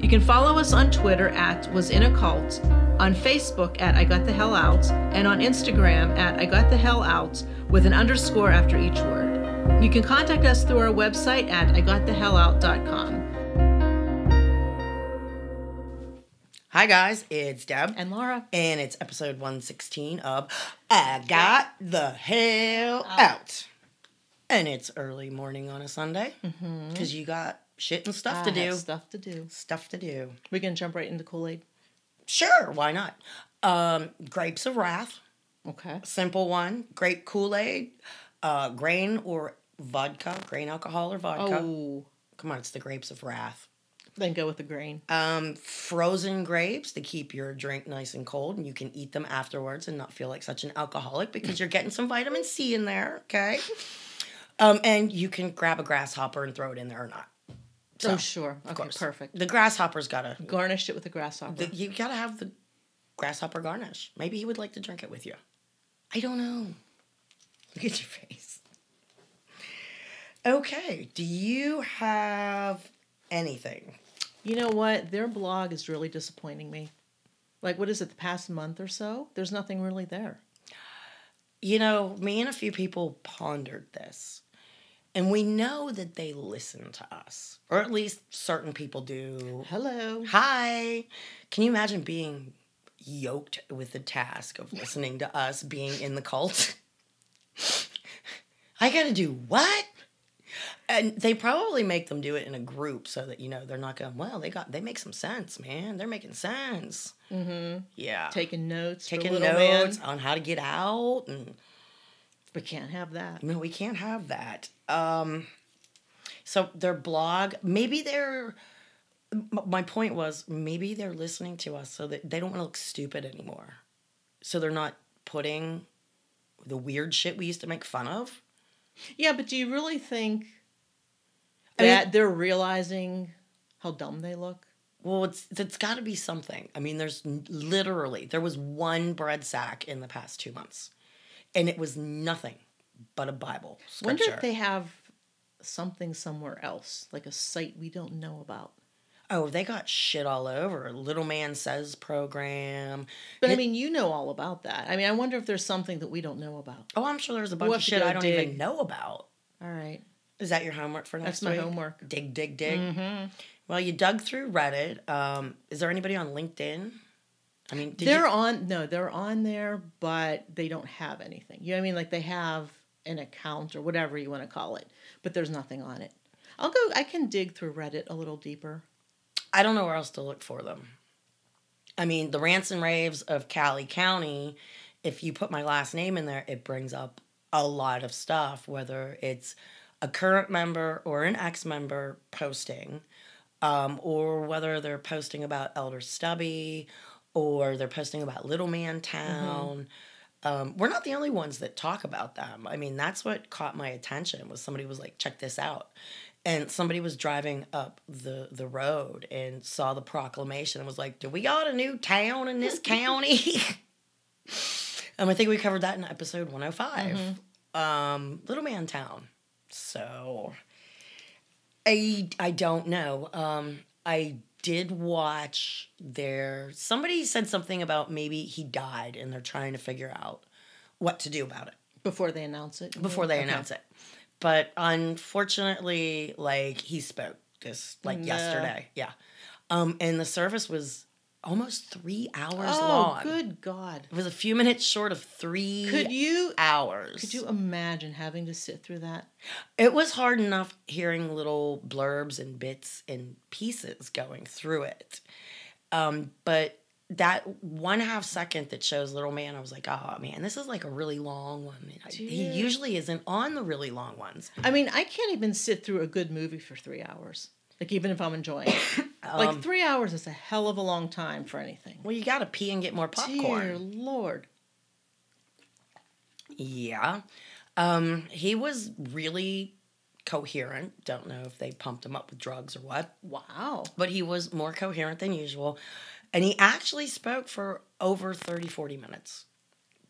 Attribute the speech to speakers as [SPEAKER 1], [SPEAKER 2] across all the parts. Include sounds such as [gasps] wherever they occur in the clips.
[SPEAKER 1] You can follow us on Twitter at Was In a Cult, on Facebook at I Got the Hell Out, and on Instagram at I Got the Hell Out with an underscore after each word. You can contact us through our website at IGotTheHellOut.com.
[SPEAKER 2] Hi, guys, it's Deb.
[SPEAKER 1] And Laura.
[SPEAKER 2] And it's episode 116 of I Got the Hell Out. And it's early morning on a Sunday mm-hmm. because you got shit and stuff to
[SPEAKER 1] I have
[SPEAKER 2] do.
[SPEAKER 1] Stuff to do.
[SPEAKER 2] Stuff to do.
[SPEAKER 1] We can jump right into Kool Aid.
[SPEAKER 2] Sure, why not? Um, grapes of Wrath,
[SPEAKER 1] Okay.
[SPEAKER 2] simple one. Grape Kool Aid, uh, grain or vodka, grain alcohol or vodka.
[SPEAKER 1] Oh,
[SPEAKER 2] Come on, it's the grapes of Wrath.
[SPEAKER 1] then go with the grain.
[SPEAKER 2] Um, frozen grapes to keep your drink nice and cold, and you can eat them afterwards and not feel like such an alcoholic because you're getting some vitamin C in there. Okay. [laughs] Um, and you can grab a grasshopper and throw it in there or not. Oh, so,
[SPEAKER 1] oh, sure. Okay,
[SPEAKER 2] course.
[SPEAKER 1] perfect.
[SPEAKER 2] The grasshopper's gotta.
[SPEAKER 1] Garnish it with a grasshopper.
[SPEAKER 2] The, you gotta have the grasshopper garnish. Maybe he would like to drink it with you. I don't know. [laughs] Look at your face. Okay. Do you have anything?
[SPEAKER 1] you know what? Their blog is really disappointing me. Like, what is it, the past month or so? There's nothing really there.
[SPEAKER 2] You know, me and a few people pondered this. And we know that they listen to us, or at least certain people do.
[SPEAKER 1] Hello.
[SPEAKER 2] Hi. Can you imagine being yoked with the task of listening to us being in the cult? [laughs] I gotta do what? And they probably make them do it in a group so that you know they're not going. Well, they got they make some sense, man. They're making sense.
[SPEAKER 1] Mm-hmm.
[SPEAKER 2] Yeah,
[SPEAKER 1] Taking notes.
[SPEAKER 2] taking notes
[SPEAKER 1] Man.
[SPEAKER 2] on how to get out, and
[SPEAKER 1] We can't have that.
[SPEAKER 2] no, we can't have that. Um, so their blog, maybe they're. My point was maybe they're listening to us so that they don't want to look stupid anymore. So they're not putting the weird shit we used to make fun of.
[SPEAKER 1] Yeah, but do you really think
[SPEAKER 2] I mean-
[SPEAKER 1] that they're realizing how dumb they look?
[SPEAKER 2] Well, it's it's got to be something. I mean, there's literally there was one bread sack in the past two months, and it was nothing but a Bible
[SPEAKER 1] I
[SPEAKER 2] Wonder
[SPEAKER 1] if they have something somewhere else, like a site we don't know about.
[SPEAKER 2] oh, they got shit all over. Little Man Says program.
[SPEAKER 1] But I mean, you know all about that. I mean, I wonder if there's something that we don't know about.
[SPEAKER 2] Oh, I'm sure there's a bunch
[SPEAKER 1] We'll
[SPEAKER 2] of shit I don't
[SPEAKER 1] dig.
[SPEAKER 2] even know about.
[SPEAKER 1] All right.
[SPEAKER 2] Is that your homework for next
[SPEAKER 1] That's my
[SPEAKER 2] week?
[SPEAKER 1] homework.
[SPEAKER 2] Dig, dig, dig.
[SPEAKER 1] Mm-hmm.
[SPEAKER 2] Well, you dug through Reddit. Um, is there anybody on LinkedIn? I mean, did
[SPEAKER 1] They're
[SPEAKER 2] you,
[SPEAKER 1] on no, they're on there, but they don't have anything. You know what I mean? Like they have an account or whatever you want to call it, but there's nothing on it. I'll go I can dig through Reddit a little deeper.
[SPEAKER 2] I don't know where else to look for them. I mean, the rants and raves of Cali County, if you put my last name in there, it brings up a lot of stuff, whether it's a current member or an ex member posting, um, or whether they're posting about Elder Stubby or they're posting about Little Man Town. Um, we're not the only ones that talk about them. I mean, that's what caught my attention was somebody was like, check this out. And somebody was driving up the, the road and saw the proclamation and was like, Do we got a new town in this county? [laughs] um, I think we covered that in episode 105. Um, Little Man Town. So I I don't know. Um, I did watch their somebody said something about maybe he died and they're trying to figure out what to do about it
[SPEAKER 1] Before they announce it.
[SPEAKER 2] before they
[SPEAKER 1] Okay.
[SPEAKER 2] announce it. But unfortunately, like he spoke just like yesterday. Yeah. Um, and the service was almost three hours
[SPEAKER 1] Oh,
[SPEAKER 2] long.
[SPEAKER 1] good God.
[SPEAKER 2] It was a few minutes short of three
[SPEAKER 1] Could you
[SPEAKER 2] hours.
[SPEAKER 1] could you imagine having to sit through that?
[SPEAKER 2] It was hard enough hearing little blurbs and bits and pieces going through it. Um, but that one half second that shows Little Man, I was like, oh man, this is like a really long one. I- He usually isn't on the really long ones.
[SPEAKER 1] I mean, I can't even sit through a good movie for three hours. Like even if I'm enjoying it. [coughs] like three hours is a hell of a long time for anything.
[SPEAKER 2] Well, you got to pee and get more popcorn.
[SPEAKER 1] Dear Lord.
[SPEAKER 2] Yeah. Um, he was really coherent. Don't know if they pumped him up with drugs or what,
[SPEAKER 1] Wow.
[SPEAKER 2] but he was more coherent than usual. And he actually spoke for over 30, 40 minutes.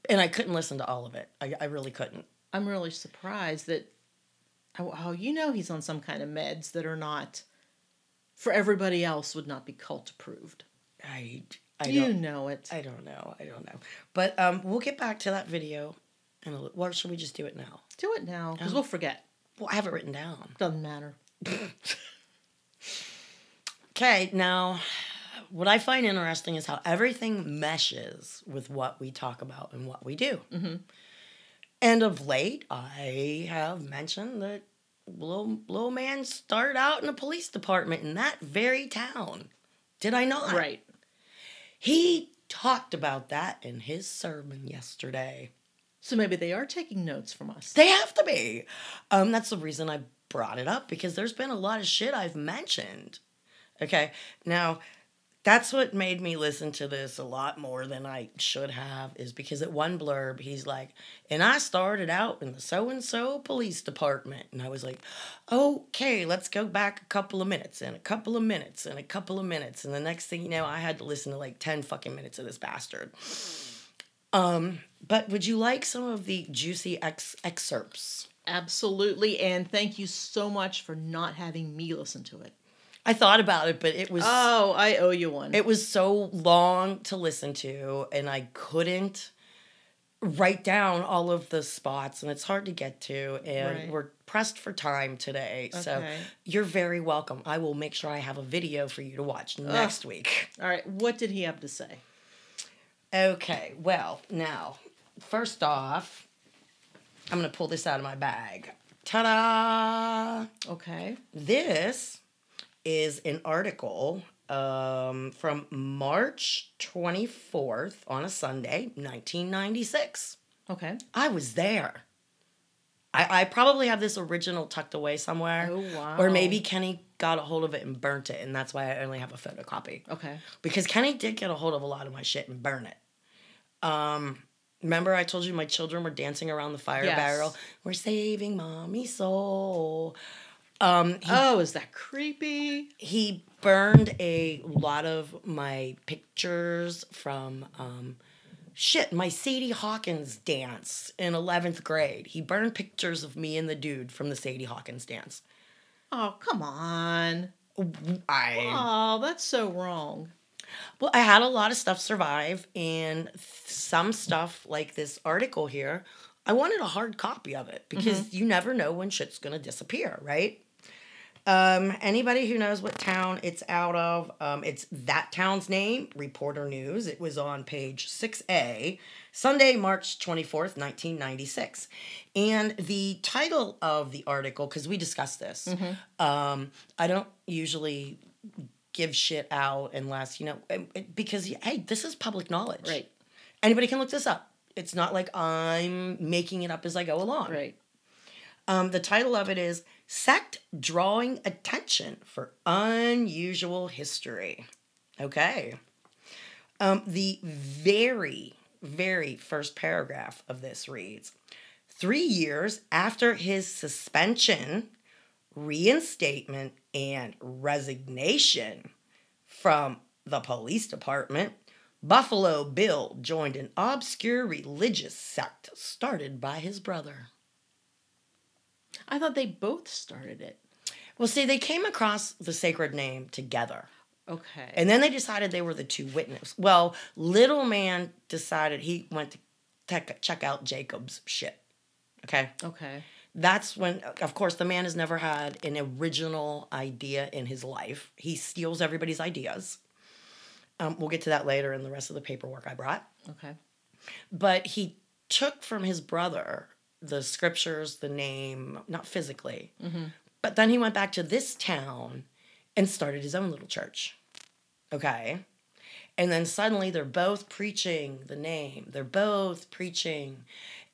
[SPEAKER 2] And I couldn't listen to all of it. I, I really couldn't.
[SPEAKER 1] I'm really surprised that. Oh, oh, you know he's on some kind of meds that are not, for everybody else, would not be cult approved.
[SPEAKER 2] I, I
[SPEAKER 1] you
[SPEAKER 2] don't,
[SPEAKER 1] know it.
[SPEAKER 2] I don't know. I don't know. But um, we'll get back to that video. And what should we just do it now?
[SPEAKER 1] Do it now, because
[SPEAKER 2] Oh.
[SPEAKER 1] we'll forget.
[SPEAKER 2] Well, I have it written down.
[SPEAKER 1] Doesn't matter. [laughs]
[SPEAKER 2] Okay, now what I find interesting is how everything meshes with what we talk about and what we do.
[SPEAKER 1] Mm-hmm.
[SPEAKER 2] And of late, I have mentioned that little, little man started out in the police department in that very town. Did I not?
[SPEAKER 1] Right.
[SPEAKER 2] He talked about that in his sermon yesterday.
[SPEAKER 1] So maybe they are taking notes from us.
[SPEAKER 2] They have to be. Um, that's the reason I brought it up because there's been a lot of shit I've mentioned. Okay, now that's what made me listen to this a lot more than I should have is because at one blurb he's like, and I started out in the so and so police department. And I was like, okay, let's go back a couple of minutes and a couple of minutes and a couple of minutes. And the next thing you know, I had to listen to like 10 fucking minutes of this bastard. Um, but would you like some of the juicy ex- excerpts?
[SPEAKER 1] Absolutely. And thank you so much for not having me listen to it.
[SPEAKER 2] I thought about it, but it was
[SPEAKER 1] Oh, I owe you one.
[SPEAKER 2] it was so long to listen to, and I couldn't write down all of the spots, and it's hard to get to, and
[SPEAKER 1] Right.
[SPEAKER 2] we're pressed for time today. So
[SPEAKER 1] Okay.
[SPEAKER 2] you're very welcome. I will make sure I have a video for you to watch next week.
[SPEAKER 1] All right. What did he have to say?
[SPEAKER 2] Okay, well, now, first off, I'm gonna pull this out of my bag. Ta da!
[SPEAKER 1] Okay.
[SPEAKER 2] This is an article um, from March 24th on a Sunday, 1996.
[SPEAKER 1] Okay.
[SPEAKER 2] I was there. I, I probably have this original tucked away somewhere.
[SPEAKER 1] Oh, wow.
[SPEAKER 2] Or maybe Kenny got a hold of it and burnt it, and that's why I only have a photocopy.
[SPEAKER 1] Okay.
[SPEAKER 2] Because Kenny did get a hold of a lot of my shit and burn it. Um, remember I told you my children were dancing around the fire
[SPEAKER 1] Yes.
[SPEAKER 2] barrel? We're saving mommy's soul. Um, he
[SPEAKER 1] Oh, is that creepy?
[SPEAKER 2] he burned a lot of my pictures from um shit my sadie hawkins dance in 11th grade he burned pictures of me and the dude from the sadie hawkins dance
[SPEAKER 1] Oh, come on.
[SPEAKER 2] i
[SPEAKER 1] Oh, that's so wrong.
[SPEAKER 2] well i had a lot of stuff survive and some stuff like this article here i wanted a hard copy of it because you never know when shit's gonna disappear right Um, anybody who knows what town it's out of, um, it's that town's name, Reporter News. It was on page 6A, Sunday, March 24th, 1996. And the title of the article, because we discussed this, um, I don't usually give shit out unless, you know, because, hey, this is public knowledge.
[SPEAKER 1] Right.
[SPEAKER 2] Anybody can look this up. It's not like I'm making it up as I go along.
[SPEAKER 1] Right.
[SPEAKER 2] Um, the title of it is Sect Drawing Attention for Unusual History. Okay. Um, the very, very first paragraph of this reads Three years after his suspension, reinstatement, and resignation from the police department, Buffalo Bill joined an obscure religious sect started by his brother.
[SPEAKER 1] I thought they both started it.
[SPEAKER 2] Well, see, they came across the sacred name together.
[SPEAKER 1] Okay.
[SPEAKER 2] And then they decided they were the two witnesses. Well, little man decided he went to tech, check out Jacob's shit. Okay.
[SPEAKER 1] okay.
[SPEAKER 2] That's when, of course, the man has never had an original idea in his life. He steals everybody's ideas. Um, we'll get to that later in the rest of the paperwork I brought.
[SPEAKER 1] Okay.
[SPEAKER 2] But he took from his brother the scriptures, the name, not physically, but then he went back to this town and started his own little church. Okay. And then suddenly they're both preaching the name, they're both preaching,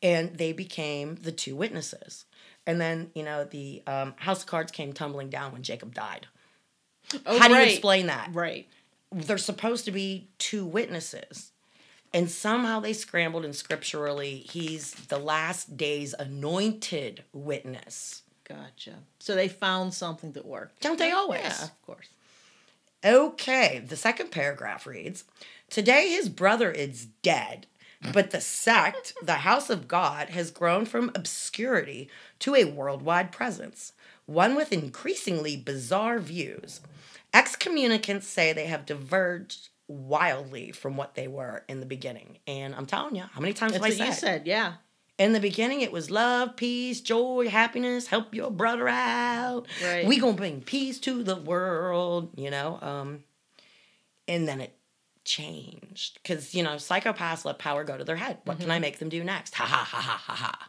[SPEAKER 2] and they became the two witnesses. And then, you know, the um, house of cards came tumbling down when Jacob died.
[SPEAKER 1] Oh,
[SPEAKER 2] How do you explain that?
[SPEAKER 1] Right.
[SPEAKER 2] There's supposed to be two witnesses. And somehow they scrambled, and scripturally, he's the last days anointed witness.
[SPEAKER 1] Gotcha. So they found something that worked.
[SPEAKER 2] Don't they always?
[SPEAKER 1] Yeah, of course.
[SPEAKER 2] Okay, the second paragraph reads Today his brother is dead, but the sect, the house of God, has grown from obscurity to a worldwide presence, one with increasingly bizarre views. Excommunicants say they have diverged wildly from what they were in the beginning. And I'm telling you, how many times
[SPEAKER 1] That's
[SPEAKER 2] have I
[SPEAKER 1] what you
[SPEAKER 2] said?
[SPEAKER 1] said. Yeah.
[SPEAKER 2] In the beginning, it was love, peace, joy, happiness, help your brother out.
[SPEAKER 1] Right.
[SPEAKER 2] We gonna bring peace to the world, you know. Um, and then it changed because you know psychopaths let power go to their head. What can I make them do next? Ha ha ha ha ha ha.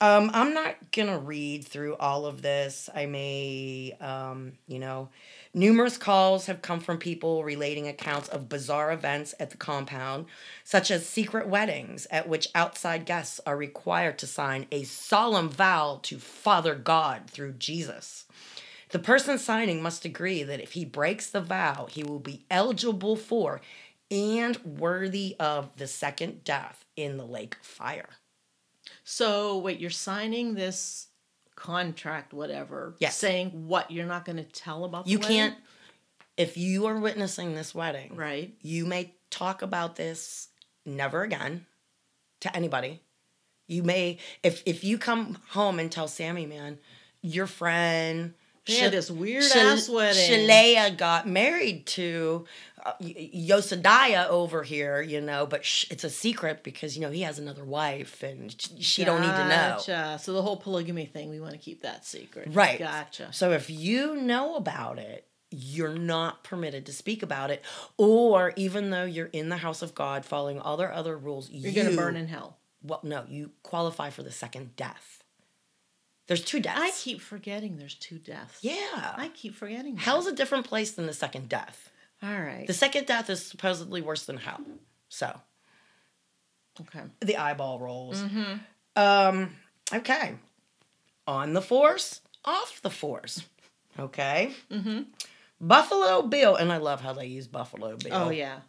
[SPEAKER 2] Um, I'm not gonna read through all of this. I may, um, you know, numerous calls have come from people relating accounts of bizarre events at the compound, such as secret weddings at which outside guests are required to sign a solemn vow to Father God through Jesus. The person signing must agree that if he breaks the vow, he will be eligible for and worthy of the second death in the lake of fire.
[SPEAKER 1] So wait, you're signing this contract, whatever.
[SPEAKER 2] Yes.
[SPEAKER 1] Saying what you're not going to tell about.
[SPEAKER 2] You
[SPEAKER 1] wedding?
[SPEAKER 2] can't, if you are witnessing this wedding,
[SPEAKER 1] Right.
[SPEAKER 2] you may talk about this never again to anybody. You may, if if you come home and tell Sammy, man, your friend,
[SPEAKER 1] They had this weird
[SPEAKER 2] Sh-
[SPEAKER 1] ass wedding.
[SPEAKER 2] Shalea got married to uh, Yosadiah over here, you know, but sh- it's a secret because you know he has another wife and sh- she don't need to know.
[SPEAKER 1] Gotcha. So the whole polygamy thing, we want to keep that secret.
[SPEAKER 2] Right.
[SPEAKER 1] Gotcha.
[SPEAKER 2] So if you know about it, you're not permitted to speak about it, or even though you're in the house of God, following all their other rules,
[SPEAKER 1] You're
[SPEAKER 2] you
[SPEAKER 1] gonna burn in hell.
[SPEAKER 2] Well, no, you qualify for the second death. There's two deaths.
[SPEAKER 1] I keep forgetting there's two deaths.
[SPEAKER 2] yeah.
[SPEAKER 1] I keep forgetting. that.
[SPEAKER 2] Hell's a different place than the second death.
[SPEAKER 1] All right.
[SPEAKER 2] The second death is supposedly worse than hell. So
[SPEAKER 1] okay.
[SPEAKER 2] the eyeball rolls.
[SPEAKER 1] Mm-hmm.
[SPEAKER 2] Um, okay. On the force, off the force. Okay.
[SPEAKER 1] Mm-hmm.
[SPEAKER 2] Buffalo Bill, and I love how they use Buffalo Bill.
[SPEAKER 1] Oh yeah.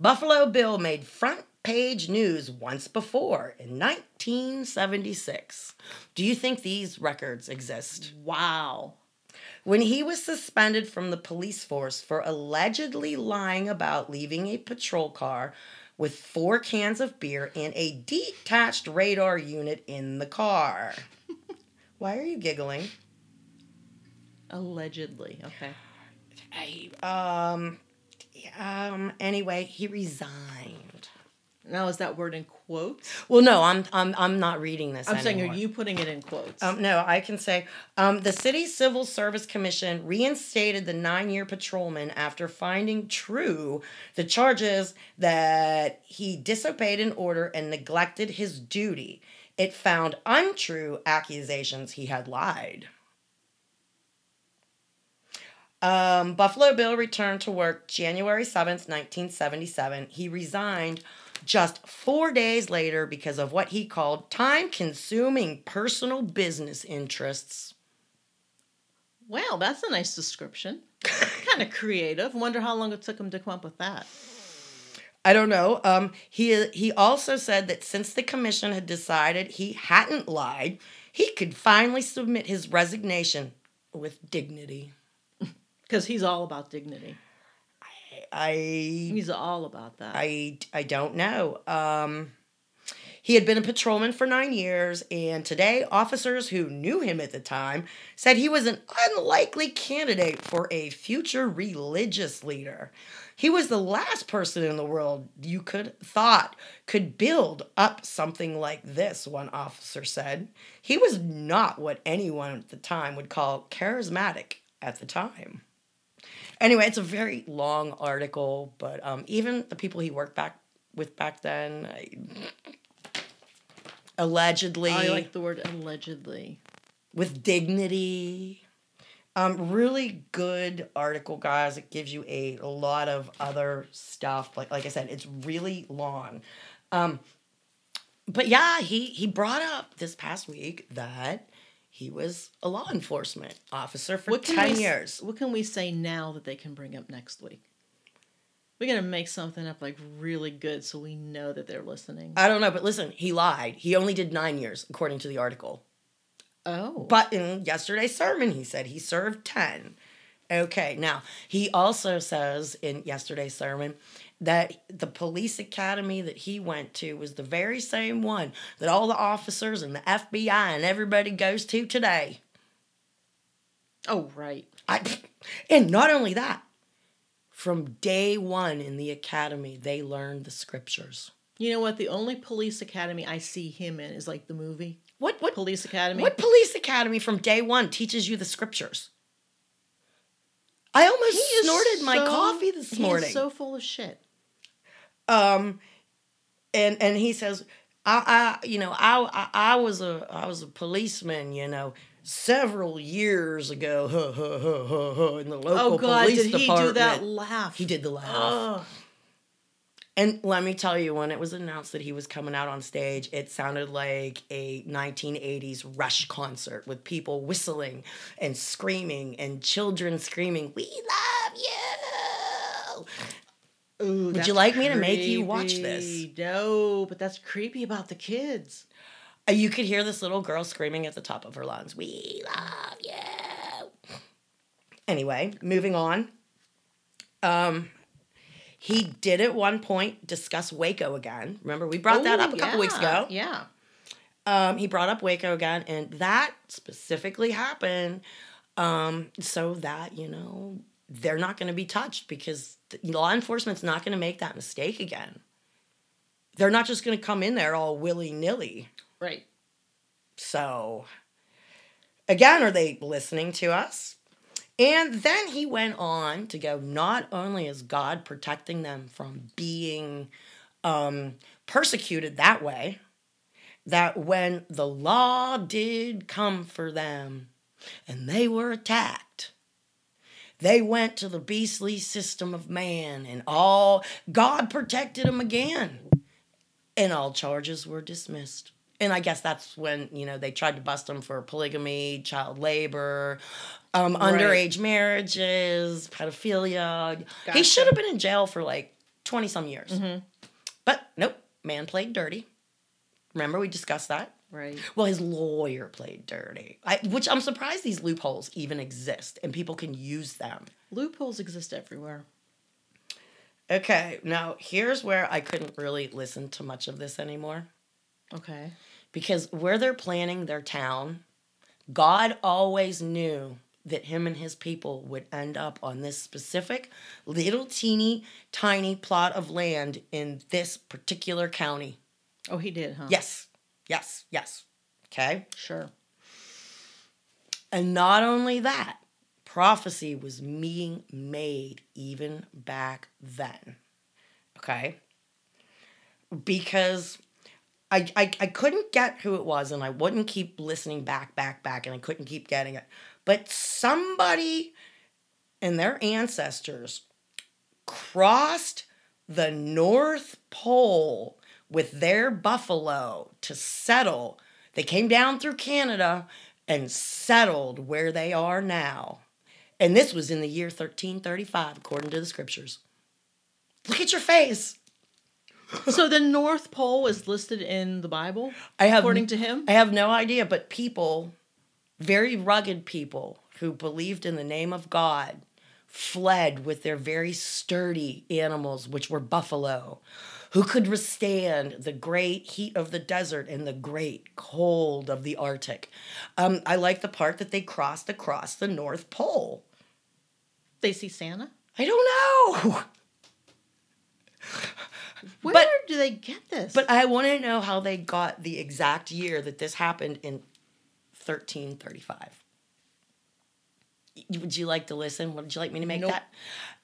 [SPEAKER 2] Buffalo Bill made front page news once before in 1976. Do you think these records exist?
[SPEAKER 1] Wow.
[SPEAKER 2] When he was suspended from the police force for allegedly lying about leaving a patrol car with four cans of beer and a detached radar unit in the car. [laughs] Why are you giggling?
[SPEAKER 1] Allegedly. Okay.
[SPEAKER 2] I, um, um, anyway, he resigned.
[SPEAKER 1] Now is that word in quotes?
[SPEAKER 2] Well, no, I'm I'm I'm not reading this.
[SPEAKER 1] I'm saying, are you putting it in quotes?
[SPEAKER 2] Um, no, I can say um, the city civil service commission reinstated the nine-year patrolman after finding true the charges that he disobeyed an order and neglected his duty. It found untrue accusations he had lied. Um, Buffalo Bill returned to work January 7th, 1977. He resigned just four days later because of what he called time consuming personal business interests.
[SPEAKER 1] wow, that's a nice description. [laughs] kind of creative. Wonder how long it took him to come up with that.
[SPEAKER 2] I don't know. Um, he he also said that since the commission had decided he hadn't lied, he could finally submit his resignation with dignity. [laughs]
[SPEAKER 1] Because he's all about dignity.
[SPEAKER 2] I
[SPEAKER 1] He's all about that.
[SPEAKER 2] I I don't know. Um, he had been a patrolman for nine years, and today officers who knew him at the time said he was an unlikely candidate for a future religious leader. He was the last person in the world you could thought could build up something like this, one officer said. He was not what anyone at the time would call charismatic at the time. Anyway, it's a very long article, but um, even the people he worked back with back then, I, allegedly,
[SPEAKER 1] I like the word allegedly.
[SPEAKER 2] with dignity. Um, really good article, guys. It gives you a, lot of other stuff. Like like I said, it's really long. Um, but yeah, he he brought up this past week that he was a law enforcement officer for
[SPEAKER 1] What
[SPEAKER 2] 10
[SPEAKER 1] we,
[SPEAKER 2] years.
[SPEAKER 1] What can we say now that they can bring up next week? We're gonna make something up like really good so we know that they're listening.
[SPEAKER 2] I don't know, but listen, he lied. He only did nine years, according to the article.
[SPEAKER 1] oh,
[SPEAKER 2] But in yesterday's sermon, he said he served 10. Okay, now he also says in yesterday's sermon that the police academy that he went to was the very same one that all the officers and the FBI and everybody goes to today.
[SPEAKER 1] oh right.
[SPEAKER 2] I, and not only that, from day one in the academy, they learned the scriptures.
[SPEAKER 1] You know what? The only police academy I see him in is like the movie
[SPEAKER 2] What what
[SPEAKER 1] Police Academy.
[SPEAKER 2] what police academy from day one teaches you the scriptures? I almost snorted my coffee this morning.
[SPEAKER 1] so full of shit.
[SPEAKER 2] Um, and and he says, I, I you know I, I I was a I was a policeman, you know, several years ago, huh, huh, huh, huh, huh, in the local
[SPEAKER 1] Oh God,
[SPEAKER 2] police
[SPEAKER 1] did he
[SPEAKER 2] department.
[SPEAKER 1] do that laugh?
[SPEAKER 2] He did the laugh.
[SPEAKER 1] Ugh. [gasps]
[SPEAKER 2] And let me tell you, when it was announced that he was coming out on stage, it sounded like a 1980s Rush concert with people whistling and screaming and children screaming, We love you!
[SPEAKER 1] Ooh,
[SPEAKER 2] Would you like me to make you watch this?
[SPEAKER 1] No, but that's creepy about the kids.
[SPEAKER 2] Uh, You could hear this little girl screaming at the top of her lungs, We love you! Anyway, moving on. Um, he did at one point discuss Waco again. Remember, we brought that up a couple weeks ago.
[SPEAKER 1] Yeah.
[SPEAKER 2] um, he brought up Waco again, and that specifically happened um, so that you know they're not going to be touched because law enforcement's not going to make that mistake again. They're not just going to come in there all willy nilly.
[SPEAKER 1] Right.
[SPEAKER 2] So, again, are they listening to us? And then he went on to go, not only is God protecting them from being um, persecuted that way, that when the law did come for them and they were attacked, they went to the beastly system of man and all, God protected them again. And all charges were dismissed. And I guess that's when, you know, they tried to bust him for polygamy, child labor, um,
[SPEAKER 1] Right.
[SPEAKER 2] underage marriages, pedophilia. He should have been in jail for like 20 some years. But nope, man played dirty. Remember, we discussed that?
[SPEAKER 1] Right.
[SPEAKER 2] Well, his lawyer played dirty, I, which I'm surprised these loopholes even exist and people can use them.
[SPEAKER 1] Loopholes exist everywhere.
[SPEAKER 2] Okay, now here's where I couldn't really listen to much of this anymore.
[SPEAKER 1] Okay.
[SPEAKER 2] because where they're planning their town, God always knew that him and his people would end up on this specific little teeny tiny plot of land in this particular county.
[SPEAKER 1] Oh, he did, huh?
[SPEAKER 2] Yes, yes, yes. Okay.
[SPEAKER 1] Sure.
[SPEAKER 2] And not only that, prophecy was being made even back then. Okay? Because I, I, I couldn't get who it was and I wouldn't keep listening back, back, back, and I couldn't keep getting it. But somebody and their ancestors crossed the North Pole with their buffalo to settle. They came down through Canada and settled where they are now. And this was in the year 1335, according to the scriptures. Look at your face. [laughs]
[SPEAKER 1] so the North Pole is listed in the Bible,
[SPEAKER 2] I have
[SPEAKER 1] according to him.
[SPEAKER 2] I have no idea, but people, very rugged people who believed in the name of God, fled with their very sturdy animals, which were buffalo, who could withstand the great heat of the desert and the great cold of the Arctic. Um, I like the part that they crossed across the North Pole.
[SPEAKER 1] They see Santa.
[SPEAKER 2] I don't know.
[SPEAKER 1] Where
[SPEAKER 2] But-
[SPEAKER 1] do they get this?
[SPEAKER 2] But I want to know how they got the exact year that this happened in 1335. Would you like to listen? Would you like me to make
[SPEAKER 1] Nope.
[SPEAKER 2] that?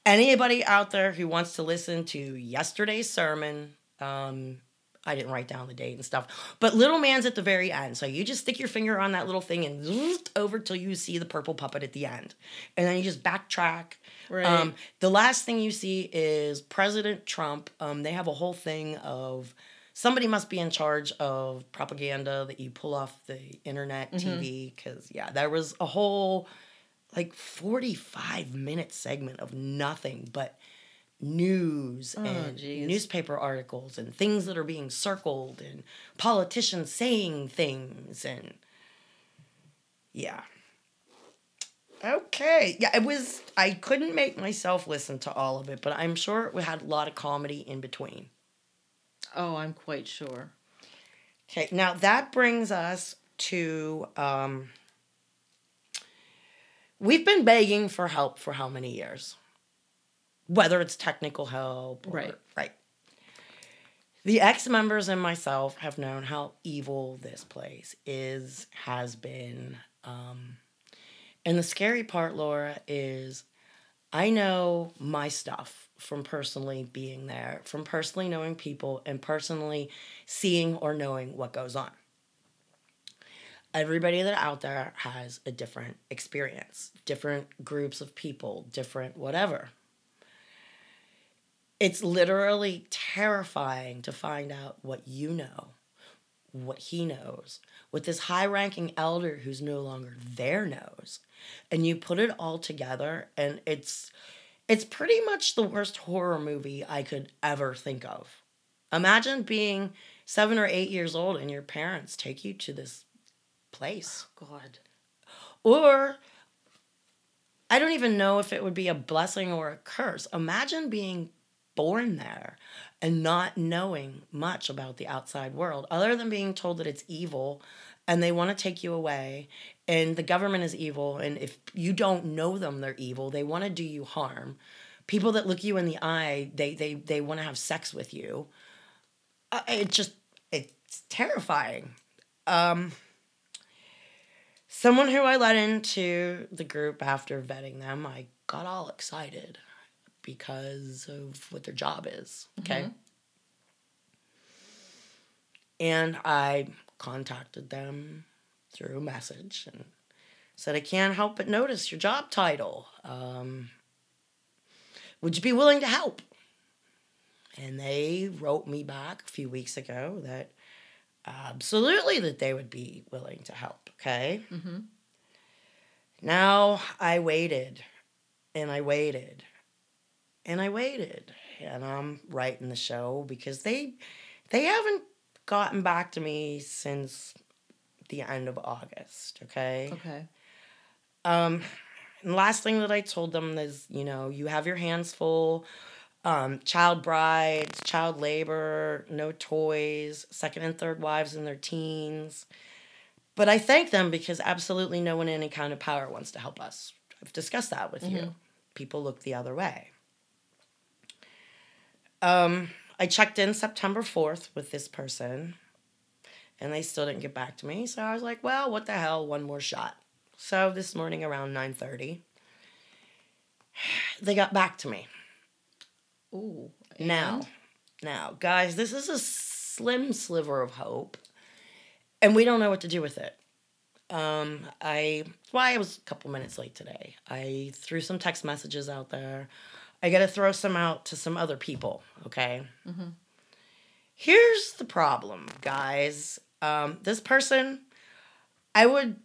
[SPEAKER 2] Anybody out there who wants to listen to yesterday's sermon, um, I didn't write down the date and stuff, but little man's at the very end. So you just stick your finger on that little thing and over till you see the purple puppet at the end. And then you just backtrack.
[SPEAKER 1] Right.
[SPEAKER 2] Um, the last thing you see is President Trump. Um, they have a whole thing of somebody must be in charge of propaganda that you pull off the internet TV because yeah, there was a whole like 45 minute segment of nothing but news and
[SPEAKER 1] geez.
[SPEAKER 2] newspaper articles and things that are being circled and politicians saying things and yeah. Okay. Yeah, it was I couldn't make myself listen to all of it, but I'm sure we had a lot of comedy in between.
[SPEAKER 1] Oh, I'm quite sure.
[SPEAKER 2] Okay, now that brings us to um, we've been begging for help for how many years? Whether it's technical help or
[SPEAKER 1] Right.
[SPEAKER 2] right. The ex members and myself have known how evil this place is, has been. Um, and the scary part, Laura, is I know my stuff from personally being there, from personally knowing people, and personally seeing or knowing what goes on. Everybody that out there has a different experience, different groups of people, different whatever. It's literally terrifying to find out what you know, what he knows, what this high ranking elder who's no longer there knows. And you put it all together and it's it's pretty much the worst horror movie I could ever think of. Imagine being 7 or 8 years old and your parents take you to this place.
[SPEAKER 1] God.
[SPEAKER 2] Or I don't even know if it would be a blessing or a curse. Imagine being born there and not knowing much about the outside world other than being told that it's evil and they want to take you away and the government is evil and if you don't know them they're evil they want to do you harm people that look you in the eye they they they want to have sex with you uh, it just it's terrifying um someone who I let into the group after vetting them, I got all excited because of what their job is. Okay. And I contacted them through a message and said, I can't help but notice your job title. Um, would you be willing to help? And they wrote me back a few weeks ago that absolutely that they would be willing to help. Okay.
[SPEAKER 1] Mhm.
[SPEAKER 2] Now I waited and I waited and I waited and I'm writing the show because they they haven't gotten back to me since the end of August. Okay.
[SPEAKER 1] Okay.
[SPEAKER 2] Um, and last thing that I told them is, you know, you have your hands full. Um, child brides, child labor, no toys, second and third wives in their teens. But I thank them because absolutely no one in any kind of power wants to help us. I've discussed that with you. People look the other way. Um, I checked in September 4th with this person and they still didn't get back to me. So I was like, well, what the hell, one more shot. So this morning around 9:30, [sighs] they got back to me.
[SPEAKER 1] Ooh.
[SPEAKER 2] Now,
[SPEAKER 1] and?
[SPEAKER 2] now, guys, this is a slim sliver of hope, and we don't know what to do with it. Um, I why I was a couple minutes late today. I threw some text messages out there. I got to throw some out to some other people. Okay.
[SPEAKER 1] Mhm.
[SPEAKER 2] Here's the problem, guys. Um, this person, I would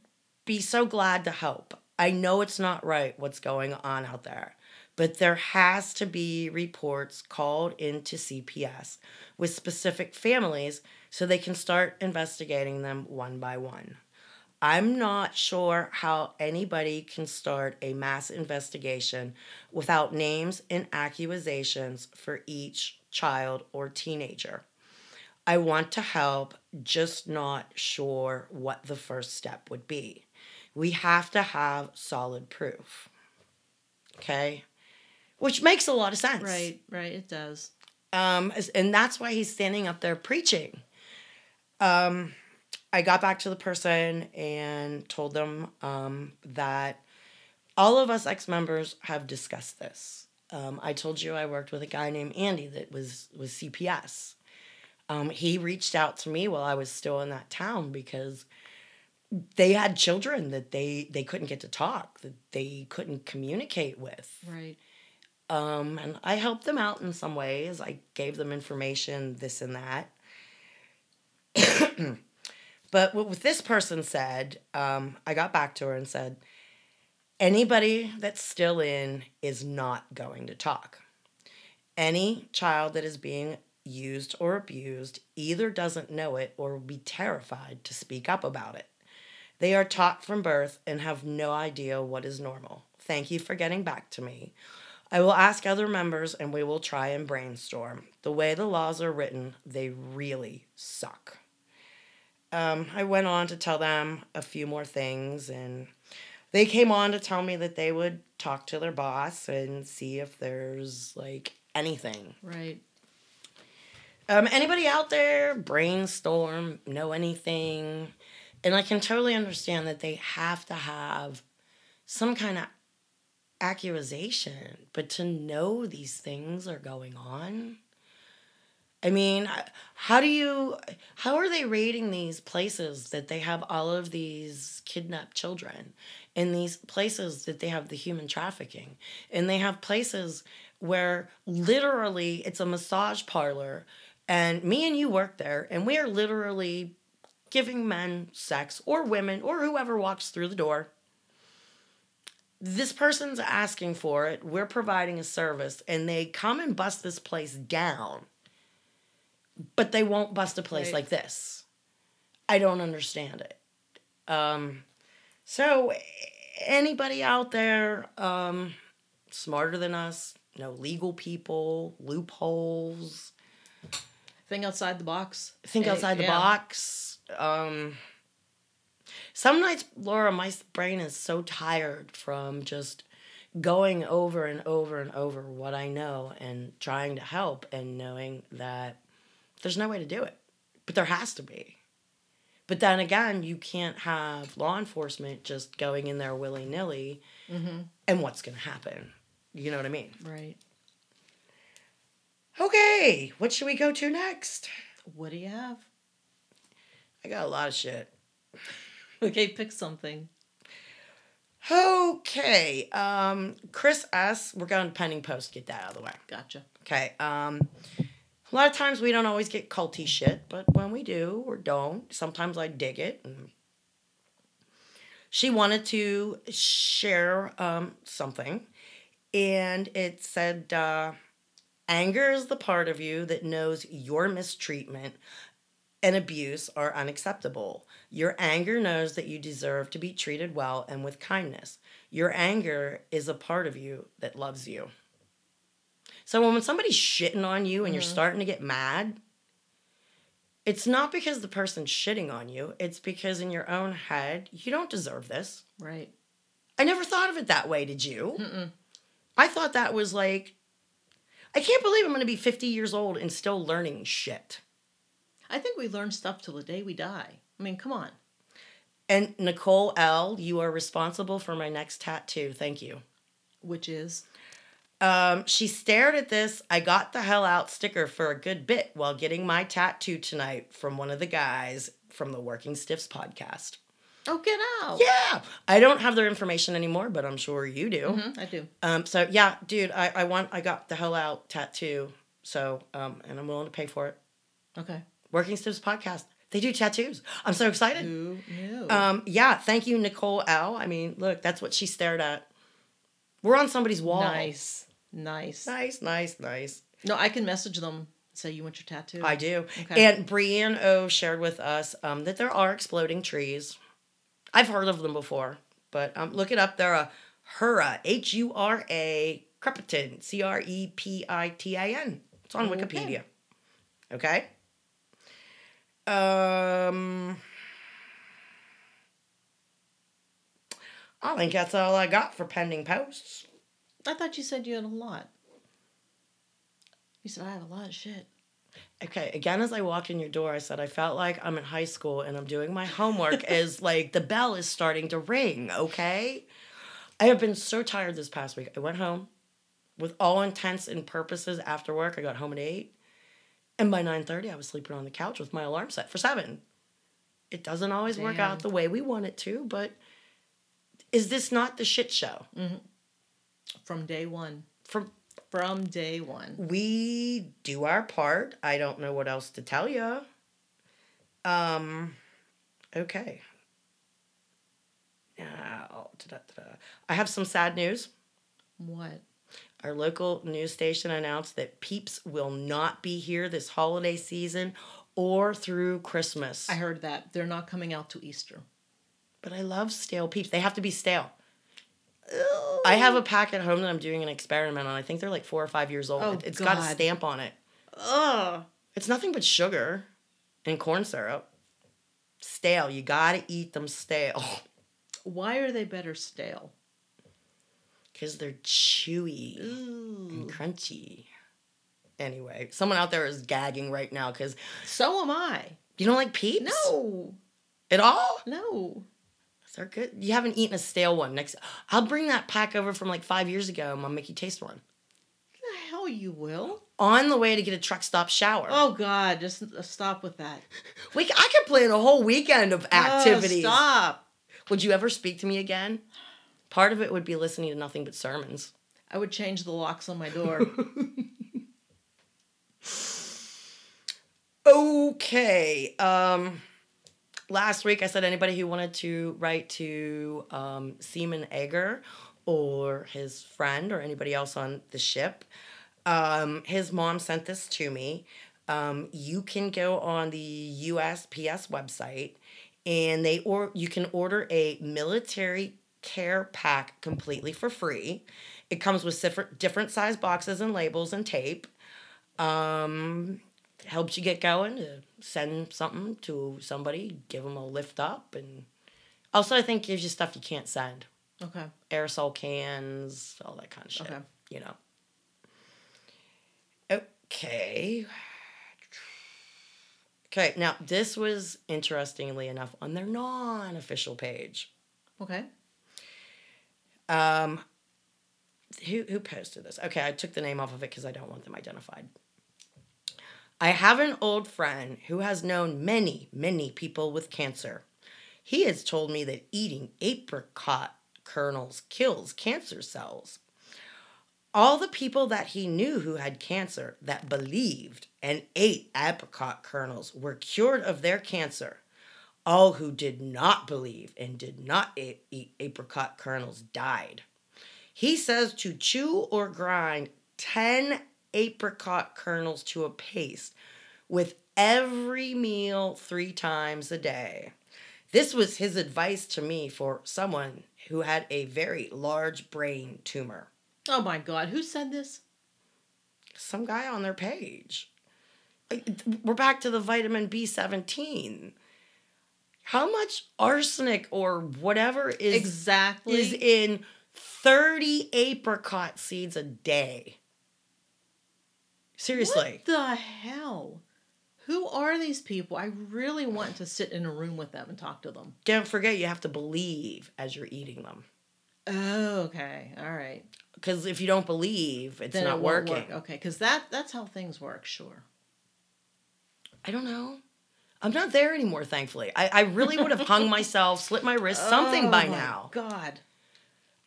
[SPEAKER 2] be so glad to help. I know it's not right what's going on out there, but there has to be reports called into CPS with specific families so they can start investigating them one by one. I'm not sure how anybody can start a mass investigation without names and accusations for each child or teenager. I want to help, just not sure what the first step would be. We have to have solid proof. Okay? Which makes a lot of sense.
[SPEAKER 1] Right, right, it does.
[SPEAKER 2] Um, and that's why he's standing up there preaching. Um, I got back to the person and told them um, that all of us ex members have discussed this. Um, I told you I worked with a guy named Andy that was was CPS. Um, he reached out to me while I was still in that town because they had children that they they couldn't get to talk, that they couldn't communicate with.
[SPEAKER 1] Right.
[SPEAKER 2] Um, and I helped them out in some ways. I gave them information, this and that. [coughs] but what this person said, um, I got back to her and said, anybody that's still in is not going to talk. Any child that is being used or abused either doesn't know it or will be terrified to speak up about it. They are taught from birth and have no idea what is normal. Thank you for getting back to me. I will ask other members and we will try and brainstorm. The way the laws are written, they really suck. Um, I went on to tell them a few more things, and they came on to tell me that they would talk to their boss and see if there's like anything.
[SPEAKER 1] Right.
[SPEAKER 2] Um, anybody out there brainstorm, know anything? And I can totally understand that they have to have some kind of accusation, but to know these things are going on. I mean, how do you, how are they raiding these places that they have all of these kidnapped children? In these places that they have the human trafficking? And they have places where literally it's a massage parlor and me and you work there and we are literally giving men sex or women or whoever walks through the door this person's asking for it we're providing a service and they come and bust this place down but they won't bust a place right. like this i don't understand it um so anybody out there um smarter than us know legal people loopholes
[SPEAKER 1] think outside the box.
[SPEAKER 2] Think outside the yeah. box. Um, some nights, Laura, my brain is so tired from just going over and over and over what I know and trying to help and knowing that there's no way to do it. But there has to be. But then again, you can't have law enforcement just going in there willy nilly mm-hmm. and what's going to happen. You know what I mean?
[SPEAKER 1] Right.
[SPEAKER 2] Okay, what should we go to next?
[SPEAKER 1] What do you have?
[SPEAKER 2] I got a lot of shit.
[SPEAKER 1] Okay, pick something.
[SPEAKER 2] Okay, um, Chris S. We're going pending post. Get that out of the way.
[SPEAKER 1] Gotcha.
[SPEAKER 2] Okay. Um, a lot of times we don't always get culty shit, but when we do or don't, sometimes I dig it. she wanted to share um, something, and it said. Uh, Anger is the part of you that knows your mistreatment and abuse are unacceptable. Your anger knows that you deserve to be treated well and with kindness. Your anger is a part of you that loves you. So when somebody's shitting on you and mm-hmm. you're starting to get mad, it's not because the person's shitting on you, it's because in your own head, you don't deserve this.
[SPEAKER 1] Right.
[SPEAKER 2] I never thought of it that way, did you? Mm-mm. I thought that was like I can't believe I'm going to be 50 years old and still learning shit.
[SPEAKER 1] I think we learn stuff till the day we die. I mean, come on.
[SPEAKER 2] And Nicole L., you are responsible for my next tattoo. Thank you.
[SPEAKER 1] Which is?
[SPEAKER 2] Um, she stared at this I got the hell out sticker for a good bit while getting my tattoo tonight from one of the guys from the Working Stiffs podcast.
[SPEAKER 1] Oh, get out.
[SPEAKER 2] Yeah. I don't have their information anymore, but I'm sure you do.
[SPEAKER 1] Mm-hmm, I do.
[SPEAKER 2] Um, so yeah, dude, I, I want I got the hell out tattoo. So um and I'm willing to pay for it.
[SPEAKER 1] Okay.
[SPEAKER 2] Working Stiffs podcast. They do tattoos. I'm so excited.
[SPEAKER 1] Who knew?
[SPEAKER 2] Um, yeah, thank you, Nicole L. I mean, look, that's what she stared at. We're on somebody's wall.
[SPEAKER 1] Nice. Nice.
[SPEAKER 2] Nice, nice, nice.
[SPEAKER 1] No, I can message them say you want your tattoo.
[SPEAKER 2] I do. Okay. And Brienne O shared with us um, that there are exploding trees I've heard of them before, but um, look it up. They're a Hura, H U R A, Crepitin, C R E P I T I N. It's on okay. Wikipedia. Okay. Um, I think that's all I got for pending posts.
[SPEAKER 1] I thought you said you had a lot. You said I have a lot of shit.
[SPEAKER 2] Okay, again, as I walked in your door, I said, I felt like I'm in high school and I'm doing my homework [laughs] as like the bell is starting to ring, okay? I have been so tired this past week. I went home with all intents and purposes after work. I got home at 8. And by 9.30, I was sleeping on the couch with my alarm set for 7. It doesn't always Damn. work out the way we want it to, but is this not the shit show? Mm-hmm.
[SPEAKER 1] From day one.
[SPEAKER 2] From
[SPEAKER 1] from day one.
[SPEAKER 2] We do our part. I don't know what else to tell you. Um, okay. Now. I have some sad news.
[SPEAKER 1] What?
[SPEAKER 2] Our local news station announced that Peeps will not be here this holiday season or through Christmas.
[SPEAKER 1] I heard that they're not coming out to Easter.
[SPEAKER 2] but I love stale Peeps. They have to be stale. I have a pack at home that I'm doing an experiment on. I think they're like four or five years old.
[SPEAKER 1] Oh,
[SPEAKER 2] It- it's got a stamp on it.
[SPEAKER 1] Ugh.
[SPEAKER 2] It's nothing but sugar and corn syrup. Stale. You gotta eat them stale.
[SPEAKER 1] Why are they better stale?
[SPEAKER 2] Because they're chewy
[SPEAKER 1] Ooh.
[SPEAKER 2] and crunchy. Anyway, someone out there is gagging right now because
[SPEAKER 1] So am I.
[SPEAKER 2] you don't like Peeps?
[SPEAKER 1] No.
[SPEAKER 2] At all?
[SPEAKER 1] No.
[SPEAKER 2] They're good. You haven't eaten a stale one. Next, I'll bring that pack over from like five years ago. and I'll make you taste one.
[SPEAKER 1] The hell you will.
[SPEAKER 2] On the way to get a truck stop shower.
[SPEAKER 1] Oh God, just uh, stop with that. [laughs]
[SPEAKER 2] We, I could plan a whole weekend of activities.
[SPEAKER 1] Oh, stop.
[SPEAKER 2] Would you ever speak to me again? Part of it would be listening to nothing but sermons.
[SPEAKER 1] I would change the locks on my door. [laughs]
[SPEAKER 2] Okay. Um, last week I said anybody who wanted to write to um, Seaman Egger or his friend or anybody else on the ship. Um, his mom sent this to me. Um, you can go on the USPS website and they or you can order a military care pack completely for free. It comes with different different size boxes and labels and tape. Um, helps you get going to send something to somebody, give them a lift up, and also I think gives you stuff you can't send,
[SPEAKER 1] okay.
[SPEAKER 2] aerosol cans, all that kind of shit.
[SPEAKER 1] Okay.
[SPEAKER 2] You know. Okay. Okay, now this was interestingly enough on their non-official page.
[SPEAKER 1] Okay.
[SPEAKER 2] Um, who who posted this? Okay, I took the name off of it because I don't want them identified. I have an old friend who has known many, many people with cancer. He has told me that eating apricot kernels kills cancer cells. All the people that he knew who had cancer that believed and ate apricot kernels were cured of their cancer. All who did not believe and did not eat apricot kernels died. He says to chew or grind 10 apricot kernels to a paste with every meal three times a day. This was his advice to me for someone who had a very large brain tumor.
[SPEAKER 1] Oh my God, who said this?
[SPEAKER 2] Some guy on their page. We're back to the vitamin B17. How much arsenic or whatever is
[SPEAKER 1] exactly.
[SPEAKER 2] is in 30 apricot seeds a day. Seriously.
[SPEAKER 1] What the hell? Who are these people? I really want to sit in a room with them and talk to them.
[SPEAKER 2] Don't forget you have to believe as you're eating them.
[SPEAKER 1] Oh, okay. All right.
[SPEAKER 2] Because if you don't believe, it's
[SPEAKER 1] Then
[SPEAKER 2] not
[SPEAKER 1] it
[SPEAKER 2] working.
[SPEAKER 1] work. Okay, because that that's how things work. Sure.
[SPEAKER 2] I don't know. I'm not there anymore, thankfully. I, I really would have hung [laughs] myself, slit my wrist, something
[SPEAKER 1] Oh
[SPEAKER 2] by now.
[SPEAKER 1] God.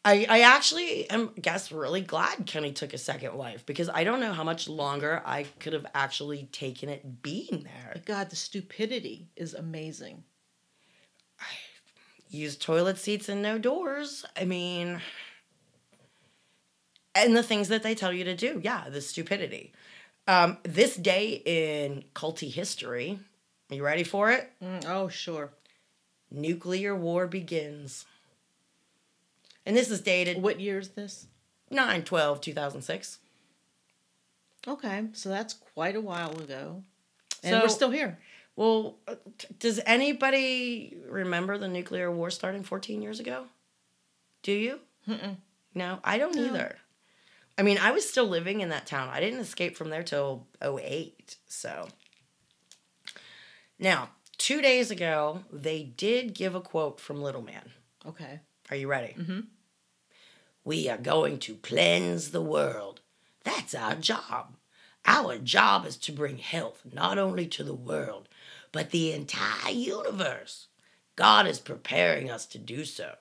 [SPEAKER 2] I, I actually am, guess, really glad Kenny took a second wife because I don't know how much longer I could have actually taken it being there.
[SPEAKER 1] God, the stupidity is amazing. [sighs]
[SPEAKER 2] use toilet seats and no doors. I mean, and the things that they tell you to do. Yeah, the stupidity. Um, this day in culty history, you ready for it?
[SPEAKER 1] Mm, oh, sure.
[SPEAKER 2] Nuclear war begins. And this is dated
[SPEAKER 1] What year is this?
[SPEAKER 2] 9 12 2006.
[SPEAKER 1] Okay, so that's quite a while ago. And
[SPEAKER 2] So-
[SPEAKER 1] we're still here.
[SPEAKER 2] Well, uh, t- does anybody remember the nuclear war starting 14 years ago? Do you?
[SPEAKER 1] Mm-mm.
[SPEAKER 2] No, I don't
[SPEAKER 1] No.
[SPEAKER 2] either. I mean, I was still living in that town. I didn't escape from there till 08. So now, two days ago, they did give a quote from Little Man.
[SPEAKER 1] Okay.
[SPEAKER 2] Are you ready?
[SPEAKER 1] Mm-hmm.
[SPEAKER 2] We are going to cleanse the world. That's our job. Our job is to bring health not only to the world, but the entire universe. God is preparing us to do so.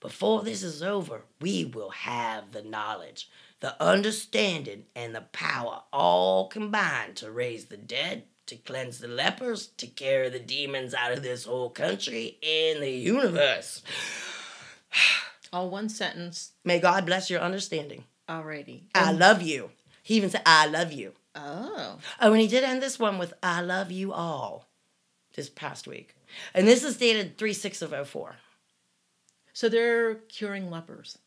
[SPEAKER 2] Before this is over, we will have the knowledge, the understanding, and the power all combined to raise the dead to cleanse the lepers, to carry the demons out of this whole country and the universe. [sighs]
[SPEAKER 1] All one sentence.
[SPEAKER 2] May God bless your understanding.
[SPEAKER 1] Alrighty.
[SPEAKER 2] I love you. He even said, I love you.
[SPEAKER 1] Oh.
[SPEAKER 2] Oh, and he did end this one with, I love you all this past week. And this is dated 3 6 of 04.
[SPEAKER 1] So they're curing lepers.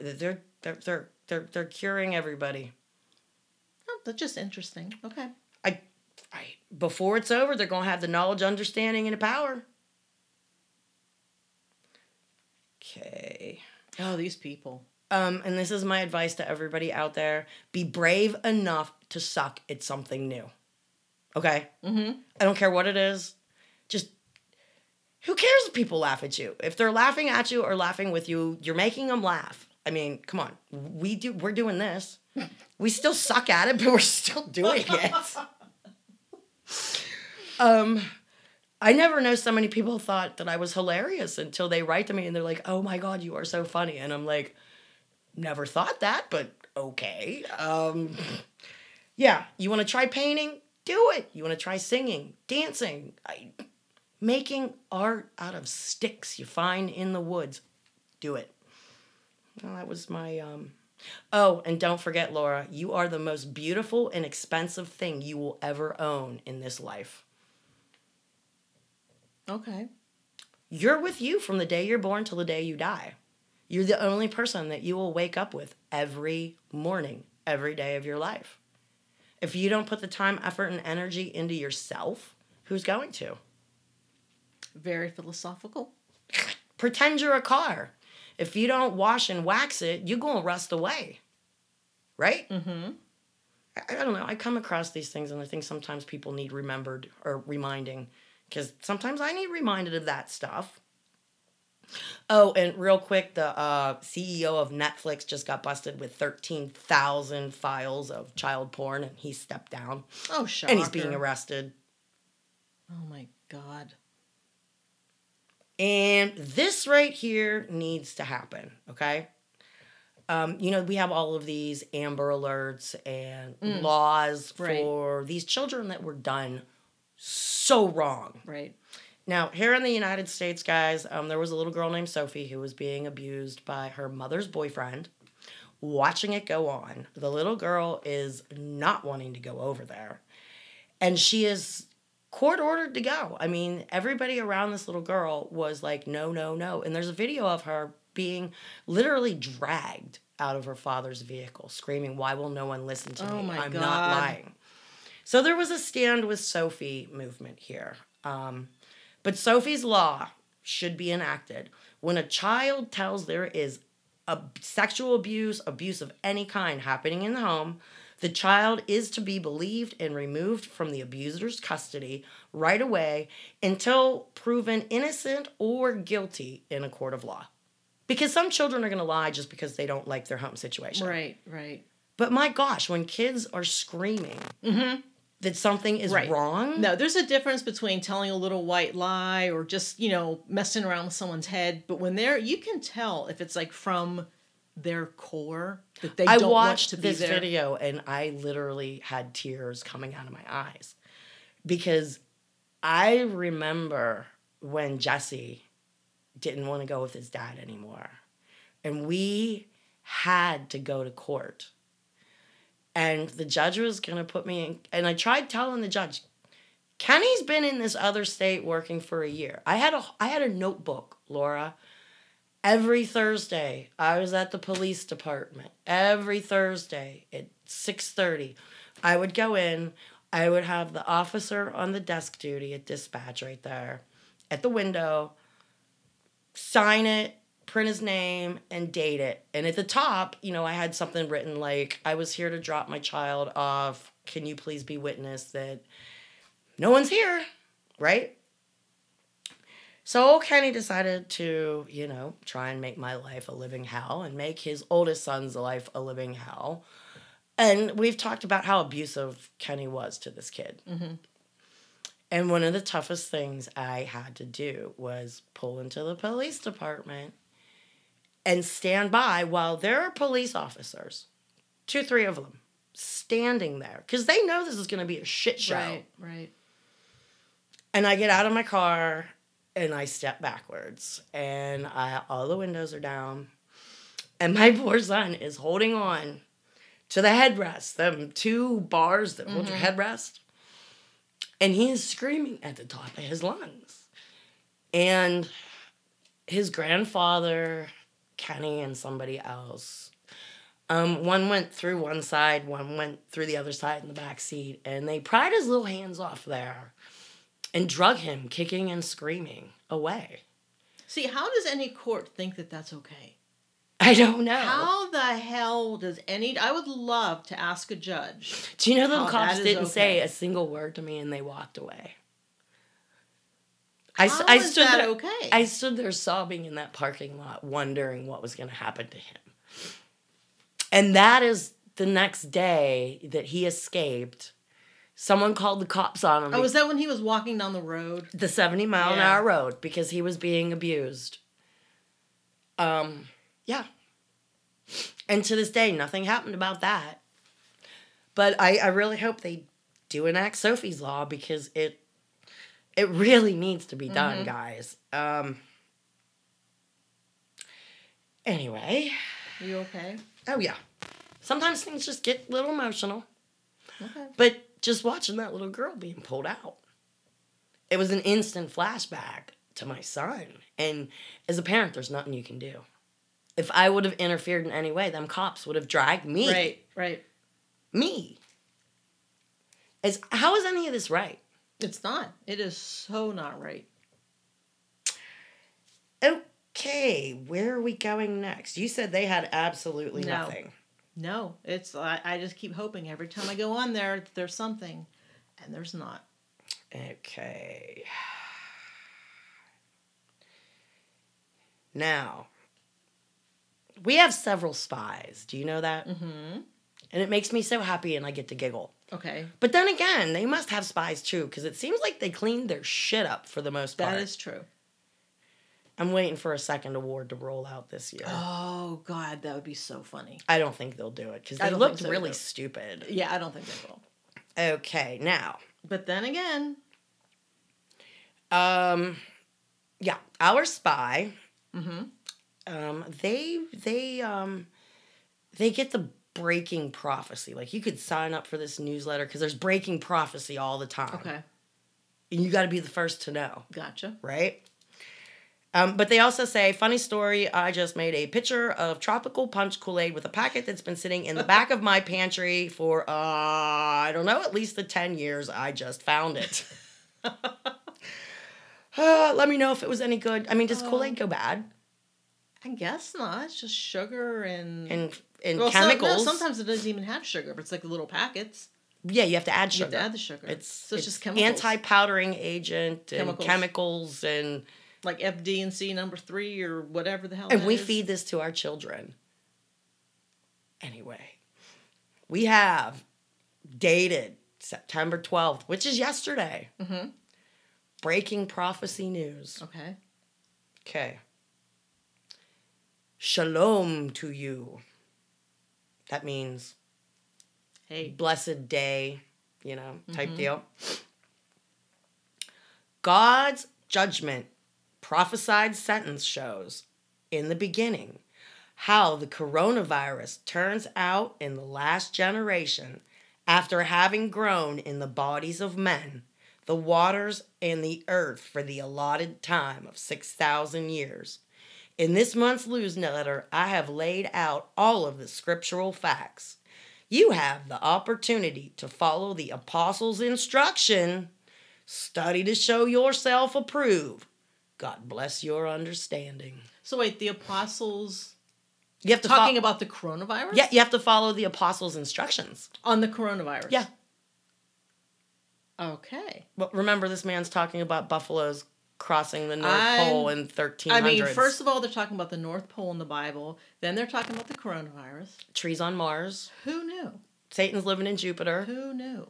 [SPEAKER 2] They're, they're, they're, they're, they're curing everybody.
[SPEAKER 1] Oh, that's just interesting. Okay.
[SPEAKER 2] Before it's over, they're going to have the knowledge, understanding, and the power. Okay.
[SPEAKER 1] Oh, these people.
[SPEAKER 2] Um, and this is my advice to everybody out there be brave enough to suck at something new. Okay?
[SPEAKER 1] Mm-hmm.
[SPEAKER 2] I don't care what it is. Just who cares if people laugh at you? If they're laughing at you or laughing with you, you're making them laugh. I mean, come on. We do we're doing this. [laughs] We still suck at it, but we're still doing it. [laughs] um I never know so many people thought that I was hilarious until they write to me and they're like, "Oh my god, you are so funny." And I'm like, "Never thought that, but okay." Um yeah, you want to try painting? Do it. You want to try singing, dancing, I, making art out of sticks you find in the woods. Do it. Well, that was my um Oh, and don't forget Laura, you are the most beautiful and expensive thing you will ever own in this life.
[SPEAKER 1] Okay.
[SPEAKER 2] You're with you from the day you're born till the day you die. You're the only person that you will wake up with every morning, every day of your life. If you don't put the time, effort, and energy into yourself, who's going to?
[SPEAKER 1] Very philosophical. [laughs]
[SPEAKER 2] Pretend you're a car. If you don't wash and wax it, you're going to rust away. Right?
[SPEAKER 1] Mm-hmm.
[SPEAKER 2] I, I don't know. I come across these things and I think sometimes people need remembered or reminding because sometimes I need reminded of that stuff. Oh, and real quick, the uh, CEO of Netflix just got busted with 13,000 files of child porn and he stepped down.
[SPEAKER 1] Oh, shocker.
[SPEAKER 2] And he's being arrested.
[SPEAKER 1] Oh my god.
[SPEAKER 2] And this right here needs to happen, okay? Um, you know, we have all of these Amber Alerts and
[SPEAKER 1] Mm.
[SPEAKER 2] laws
[SPEAKER 1] Right.
[SPEAKER 2] for these children that were done so wrong.
[SPEAKER 1] Right.
[SPEAKER 2] Now, here in the United States, guys, um, there was a little girl named Sophie who was being abused by her mother's boyfriend. Watching it go on, the little girl is not wanting to go over there. And she is court ordered to go. I mean, everybody around this little girl was like, no, no, no. And there's a video of her being literally dragged out of her father's vehicle, screaming, Why will no one listen to
[SPEAKER 1] Oh
[SPEAKER 2] me? I'm not lying. So there was a stand with Sophie movement here. Um, but Sophie's law should be enacted. When a child tells there is a sexual abuse, abuse of any kind happening in the home, the child is to be believed and removed from the abuser's custody right away until proven innocent or guilty in a court of law. Because some children are going to lie just because they don't like their home situation.
[SPEAKER 1] Right. Right.
[SPEAKER 2] But my gosh, when kids are screaming
[SPEAKER 1] Mm-hmm.
[SPEAKER 2] that something is
[SPEAKER 1] Right.
[SPEAKER 2] wrong,
[SPEAKER 1] No, there's a difference between telling a little white lie or just, you know, messing around with someone's head. But when they're, you can tell if it's like from their core that they
[SPEAKER 2] I
[SPEAKER 1] don't want
[SPEAKER 2] watched
[SPEAKER 1] to be
[SPEAKER 2] this
[SPEAKER 1] there.
[SPEAKER 2] video and I literally had tears coming out of my eyes because I remember when Jesse didn't want to go with his dad anymore. And we had to go to court. And the judge was going to put me in. And I tried telling the judge, Kenny's been in this other state working for a year. I had a I had a notebook, Laura. Every Thursday, I was at the police department. Every Thursday at 6:30, I would go in. I would have the officer on the desk duty at dispatch right there at the window sign it, print his name, and date it. And at the top, you know, I had something written like, I was here to drop my child off. Can you please be witness that no one's here? Right? So Kenny decided to, you know, try and make my life a living hell and make his oldest son's life a living hell. And we've talked about how abusive Kenny was to this kid.
[SPEAKER 1] Mhm.
[SPEAKER 2] And one of the toughest things I had to do was pull into the police department and stand by while there are police officers, two, three of them, standing there because they know this is going to be a shit show.
[SPEAKER 1] Right, right.
[SPEAKER 2] And I get out of my car and I step backwards and I, all the windows are down. And my [laughs] poor son is holding on to the headrest, them two bars that hold your headrest. And he is screaming at the top of his lungs. And his grandfather, Kenny, and somebody else, um, one went through one side, one went through the other side in the back seat, and they pried his little hands off there and drug him, kicking and screaming, away.
[SPEAKER 1] See, how does any court think that that's okay?
[SPEAKER 2] I don't know.
[SPEAKER 1] How the hell does any? I would love to ask a judge.
[SPEAKER 2] Do you know the cops didn't say a single word to me and they walked away? I,
[SPEAKER 1] How
[SPEAKER 2] I stood
[SPEAKER 1] that
[SPEAKER 2] there,
[SPEAKER 1] okay?
[SPEAKER 2] I stood there sobbing in that parking lot, wondering what was going to happen to him. And that is the next day that he escaped. Someone called the cops on him.
[SPEAKER 1] Oh, was that when he was walking down the road?
[SPEAKER 2] the 70 mile an
[SPEAKER 1] Yeah.
[SPEAKER 2] hour road because he was being abused. Um, yeah. And to this day, nothing happened about that. But I, I really hope they do enact Sophie's law because it it really needs to be done, guys. Um anyway,
[SPEAKER 1] Are you okay?
[SPEAKER 2] oh yeah. Sometimes things just get a little emotional.
[SPEAKER 1] Okay.
[SPEAKER 2] But just watching that little girl being pulled out, it was an instant flashback to my son. And as a parent, there's nothing you can do. If I would have interfered in any way, them cops would have dragged me.
[SPEAKER 1] Right, right.
[SPEAKER 2] Me. As how is any of this right?
[SPEAKER 1] It's not. It is so not right.
[SPEAKER 2] Okay, where are we going next? You said they had absolutely
[SPEAKER 1] No.
[SPEAKER 2] nothing.
[SPEAKER 1] No, it's. I, I just keep hoping every time I go on there, there's something, and there's not.
[SPEAKER 2] Okay. Now, we have several spies. Do you know that?
[SPEAKER 1] Mm-hmm.
[SPEAKER 2] And it makes me so happy and I get to giggle.
[SPEAKER 1] Okay,
[SPEAKER 2] But then again, they must have spies too because it seems like they cleaned their shit up for the most part.
[SPEAKER 1] that is true.
[SPEAKER 2] I'm waiting for a second award to roll out this year.
[SPEAKER 1] Oh God, that would be so funny.
[SPEAKER 2] I don't think they'll do it because they looked
[SPEAKER 1] so
[SPEAKER 2] really
[SPEAKER 1] either.
[SPEAKER 2] stupid.
[SPEAKER 1] Yeah, I don't think they will.
[SPEAKER 2] Okay, now,
[SPEAKER 1] But then again,
[SPEAKER 2] um, yeah, our spy
[SPEAKER 1] mm-hmm.
[SPEAKER 2] um they they um they get the breaking prophecy like you could sign up for this newsletter because there's breaking prophecy all the time
[SPEAKER 1] okay,
[SPEAKER 2] and you got to be the first to know
[SPEAKER 1] gotcha.
[SPEAKER 2] right um, but they also say funny story i just made a pitcher of tropical punch kool-aid with a packet that's been sitting in the [laughs] back of my pantry for uh i don't know at least the 10 years i just found it [laughs] uh, let me know if it was any good i mean does kool-aid go bad
[SPEAKER 1] I guess not. It's just sugar and
[SPEAKER 2] and and
[SPEAKER 1] Well, some- no,
[SPEAKER 2] chemicals
[SPEAKER 1] sometimes it doesn't even have sugar, but it's like little packets.
[SPEAKER 2] Yeah, you have to add
[SPEAKER 1] You have to add the sugar.
[SPEAKER 2] It's
[SPEAKER 1] so it's,
[SPEAKER 2] it's
[SPEAKER 1] just chemicals.
[SPEAKER 2] anti-powdering agent and
[SPEAKER 1] Chemicals.
[SPEAKER 2] chemicals, and
[SPEAKER 1] like FD&C number three or whatever the hell.
[SPEAKER 2] and we
[SPEAKER 1] is.
[SPEAKER 2] feed this to our children. Anyway, we have dated September twelfth, which is yesterday.
[SPEAKER 1] Mhm.
[SPEAKER 2] Breaking prophecy news.
[SPEAKER 1] Okay.
[SPEAKER 2] Okay. Shalom to you. That means
[SPEAKER 1] Hey.
[SPEAKER 2] blessed day, you know, type
[SPEAKER 1] Mhm.
[SPEAKER 2] deal. God's judgment prophesied sentence shows in the beginning how the coronavirus turns out in the last generation after having grown in the bodies of men, the waters, and the earth for the allotted time of 6,000 years. In this month's newsletter, I have laid out all of the scriptural facts. You have the opportunity to follow the apostles' instruction. Study to show yourself approved. God bless your understanding.
[SPEAKER 1] So wait, the apostles
[SPEAKER 2] You have to
[SPEAKER 1] talking
[SPEAKER 2] fo-
[SPEAKER 1] about the coronavirus?
[SPEAKER 2] Yeah, you have to follow the apostles' instructions.
[SPEAKER 1] On the coronavirus.
[SPEAKER 2] Yeah.
[SPEAKER 1] Okay.
[SPEAKER 2] But remember, this man's talking about buffaloes crossing the North
[SPEAKER 1] I'm-
[SPEAKER 2] Pole in 1300s.
[SPEAKER 1] I mean, first of all, they're talking about the North Pole in the Bible. Then they're talking about the coronavirus.
[SPEAKER 2] trees on Mars.
[SPEAKER 1] Who knew?
[SPEAKER 2] Satan's living in Jupiter.
[SPEAKER 1] Who knew?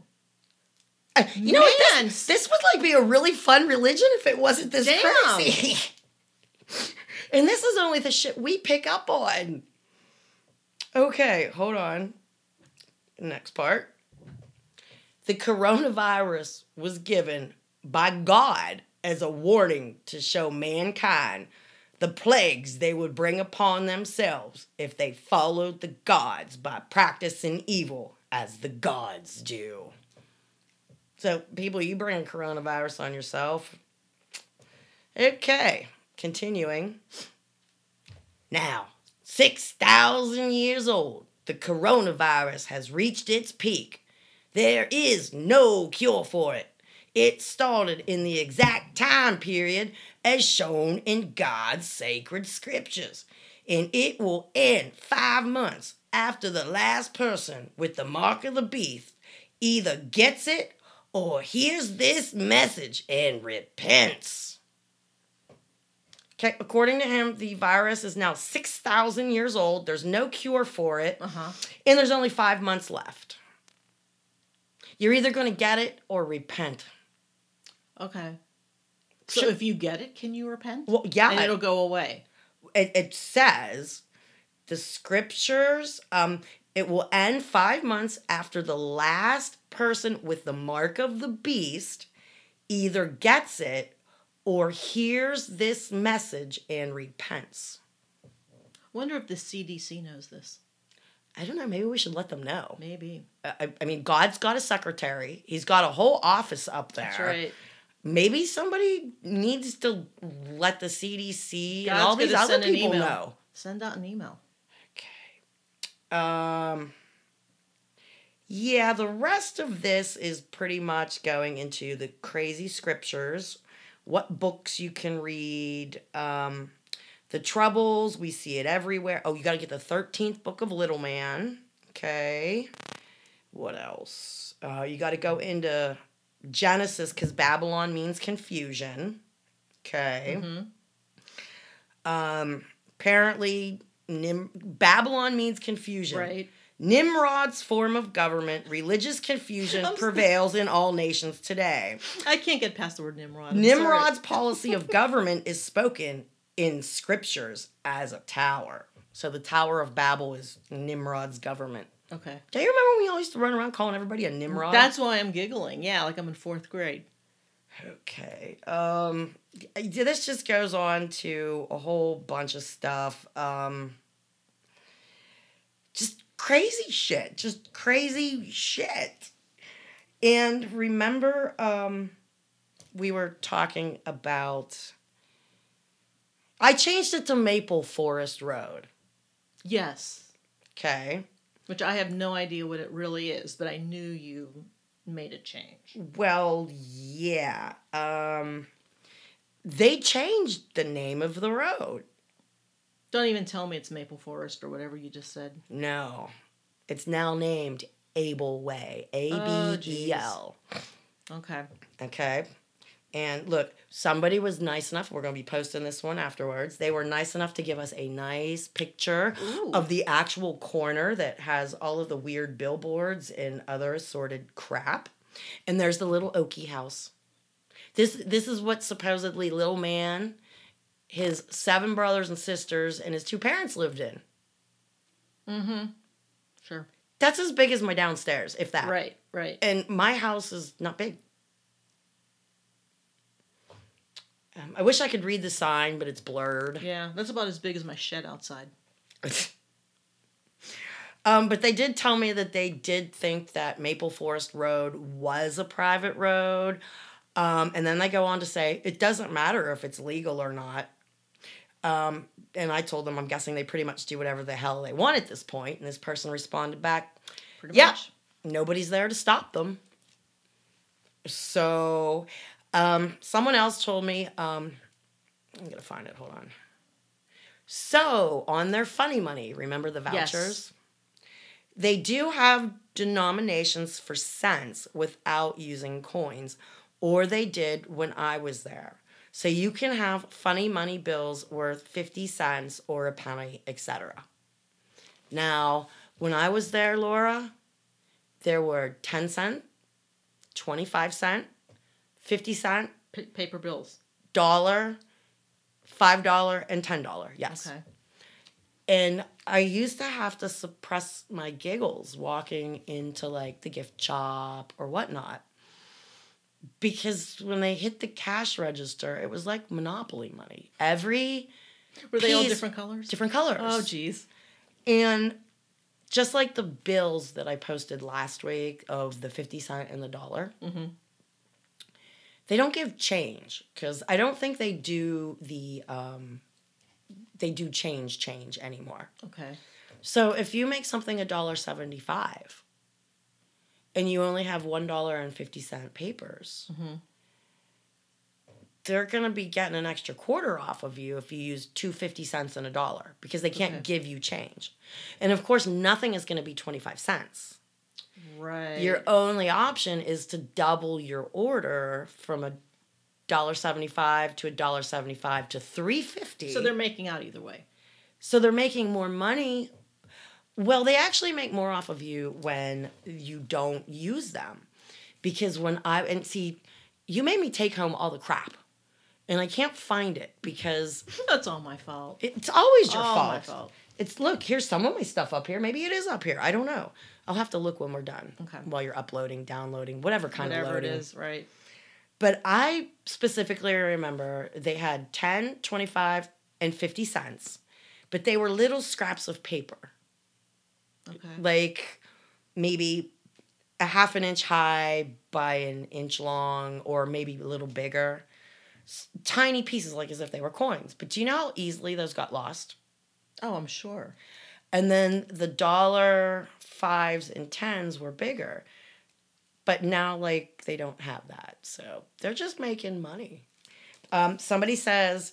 [SPEAKER 2] Uh, You know. This, this would like be a really fun religion if it wasn't this
[SPEAKER 1] Damn.
[SPEAKER 2] crazy. [laughs] and this is only the shit we pick up on. Okay, hold on. Next part. The coronavirus was given by God as a warning to show mankind the plagues they would bring upon themselves if they followed the gods by practicing evil as the gods do. So, people, you bring coronavirus on yourself. Okay, continuing. Now, 6,000 years old, the coronavirus has reached its peak. There is no cure for it. It started in the exact time period as shown in God's sacred scriptures, and it will end five months after the last person with the mark of the beast either gets it or hears this message and repents. Okay, according to him, the virus is now 6,000 years old. There's no cure for it.
[SPEAKER 1] Uh-huh.
[SPEAKER 2] And there's only five months left. You're either going to get it or repent.
[SPEAKER 1] Okay. So if you get it, can you repent?
[SPEAKER 2] Well, yeah,
[SPEAKER 1] And it'll go away.
[SPEAKER 2] it, it says the scriptures um it will end five months after the last person with the mark of the beast either gets it or hears this message and repents
[SPEAKER 1] Wonder if the CDC knows this.
[SPEAKER 2] i don't know maybe we should let them know
[SPEAKER 1] Maybe.
[SPEAKER 2] i, I mean god's got a secretary he's got a whole office up there
[SPEAKER 1] That's right.
[SPEAKER 2] maybe somebody needs to let the cdc and
[SPEAKER 1] God's
[SPEAKER 2] all these other people
[SPEAKER 1] email.
[SPEAKER 2] know
[SPEAKER 1] Send out an email.
[SPEAKER 2] Um yeah, the rest of this is pretty much going into the crazy scriptures, what books you can read, um the troubles, we see it everywhere. Oh, you got to get the 13th book of Little Man. Okay. What else? Uh you got to go into Genesis cuz Babylon means confusion. Okay.
[SPEAKER 1] Mhm.
[SPEAKER 2] Um, apparently, Nim- Babylon means confusion.
[SPEAKER 1] Right.
[SPEAKER 2] Nimrod's form of government, religious confusion [laughs] prevails in all nations today.
[SPEAKER 1] I can't get past the word Nimrod. I'm
[SPEAKER 2] Nimrod's policy of [laughs] government is spoken in scriptures as a tower. So the Tower of Babel is Nimrod's government.
[SPEAKER 1] Okay.
[SPEAKER 2] Do you remember when we all used to run around calling everybody a Nimrod?
[SPEAKER 1] That's why I'm giggling. Yeah, like I'm in fourth grade.
[SPEAKER 2] Okay. Um this just goes on to a whole bunch of stuff. Um just crazy shit. Just crazy shit. And remember um we were talking about I changed it to Maple Forest Road.
[SPEAKER 1] Yes.
[SPEAKER 2] Okay.
[SPEAKER 1] Which I have no idea what it really is, but I knew you made a change.
[SPEAKER 2] Well, yeah. Um they changed the name of the road.
[SPEAKER 1] Don't even tell me it's Maple Forest or whatever you just said.
[SPEAKER 2] No. It's now named Able Way. A
[SPEAKER 1] Oh,
[SPEAKER 2] B E L.
[SPEAKER 1] Okay.
[SPEAKER 2] Okay. And look, somebody was nice enough. We're going to be posting this one afterwards. They were nice enough to give us a nice picture
[SPEAKER 1] Ooh.
[SPEAKER 2] of the actual corner that has all of the weird billboards and other assorted crap. And there's the little Okie house. This this is what supposedly little man, his seven brothers and sisters, and his two parents lived in.
[SPEAKER 1] Mm-hmm. Sure.
[SPEAKER 2] That's as big as my downstairs, if that.
[SPEAKER 1] Right, right.
[SPEAKER 2] And my house is not big. Um, I wish I could read the sign, but it's blurred.
[SPEAKER 1] Yeah, that's about as big as my shed outside. [laughs]
[SPEAKER 2] um, but they did tell me that they did think that Maple Forest Road was a private road. Um, and then they go on to say it doesn't matter if it's legal or not. Um, and I told them I'm guessing they pretty much do whatever the hell they want at this point. And this person responded back,
[SPEAKER 1] Pretty
[SPEAKER 2] Yeah.
[SPEAKER 1] much.
[SPEAKER 2] nobody's there to stop them. So, um, someone else told me, um, I'm gonna find it. Hold on. So, on their funny money, remember the vouchers? Yes. They do have denominations for cents without using coins, or they did when I was there. So you can have funny money bills worth 50 cents or a penny, etc. Now, when I was there, Laura, there were 10 cent, 25 cent, 50 cent,
[SPEAKER 1] P- paper bills.
[SPEAKER 2] dollar, $5 and $10. Yes.
[SPEAKER 1] Okay.
[SPEAKER 2] And I used to have to suppress my giggles walking into like the gift shop or whatnot. Because when they hit the cash register, it was like monopoly money. Every
[SPEAKER 1] Were they all different colors?
[SPEAKER 2] different colors.
[SPEAKER 1] Oh, geez.
[SPEAKER 2] And just like the bills that I posted last week of the 50 cent and the dollar,
[SPEAKER 1] Mhm.
[SPEAKER 2] They don't give change because I don't think they do the, um, they do change change anymore.
[SPEAKER 1] Okay.
[SPEAKER 2] So if you make something a dollar seventy five, and you only have one dollar and fifty cent papers,
[SPEAKER 1] Mhm.
[SPEAKER 2] they're gonna be getting an extra quarter off of you if you use two fifty cents and a dollar because they can't
[SPEAKER 1] Okay.
[SPEAKER 2] give you change, and of course nothing is gonna be twenty five cents.
[SPEAKER 1] Right.
[SPEAKER 2] Your only option is to double your order from a dollar seventy five to a dollar seventy five to three fifty.
[SPEAKER 1] so they're making out either way.
[SPEAKER 2] So they're making more money. Well, they actually make more off of you when you don't use them. Because when I, and see, you made me take home all the crap. And I can't find it because [laughs]
[SPEAKER 1] That's all my fault.
[SPEAKER 2] it's always your
[SPEAKER 1] all
[SPEAKER 2] fault.
[SPEAKER 1] my fault.
[SPEAKER 2] It's, look, here's some of my stuff up here. Maybe it is up here. I don't know. I'll have to look when we're done.
[SPEAKER 1] Okay.
[SPEAKER 2] While you're uploading, downloading, whatever kind of
[SPEAKER 1] Whatever it
[SPEAKER 2] loading.
[SPEAKER 1] is, right?
[SPEAKER 2] But I specifically remember they had 10, 25, and 50 cents, but they were little scraps of paper,
[SPEAKER 1] Okay.
[SPEAKER 2] like maybe a half an inch high by an inch long, or maybe a little bigger. Tiny pieces, like as if they were coins. But do you know how easily those got lost?
[SPEAKER 1] Oh, I'm sure.
[SPEAKER 2] And then the dollar fives and tens were bigger. But now, like, they don't have that. So they're just making money. Um, somebody says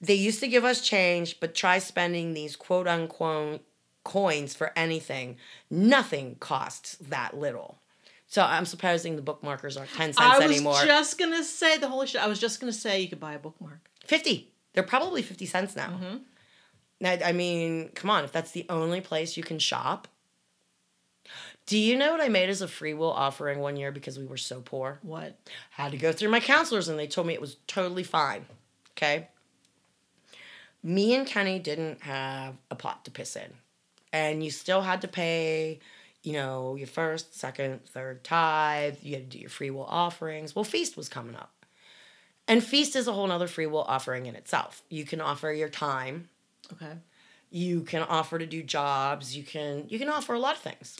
[SPEAKER 2] they used to give us change, but try spending these quote unquote coins for anything. Nothing costs that little. So I'm supposing the bookmarkers aren't 10 cents anymore.
[SPEAKER 1] I was
[SPEAKER 2] anymore.
[SPEAKER 1] just gonna say the holy shit. I was just gonna say you could buy a bookmark.
[SPEAKER 2] 50. They're probably 50 cents now.
[SPEAKER 1] Mhm.
[SPEAKER 2] Now, I mean, come on, if that's the only place you can shop. Do you know what I made as a free will offering one year because we were so poor?
[SPEAKER 1] What?
[SPEAKER 2] Had to go through my counselors and they told me it was totally fine. Okay. Me and Kenny didn't have a pot to piss in. And you still had to pay, you know, your first, second, third tithe. You had to do your free will offerings. Well, Feast was coming up. And Feast is a whole nother free will offering in itself. You can offer your time,
[SPEAKER 1] Okay.
[SPEAKER 2] you can offer to do jobs you can you can offer a lot of things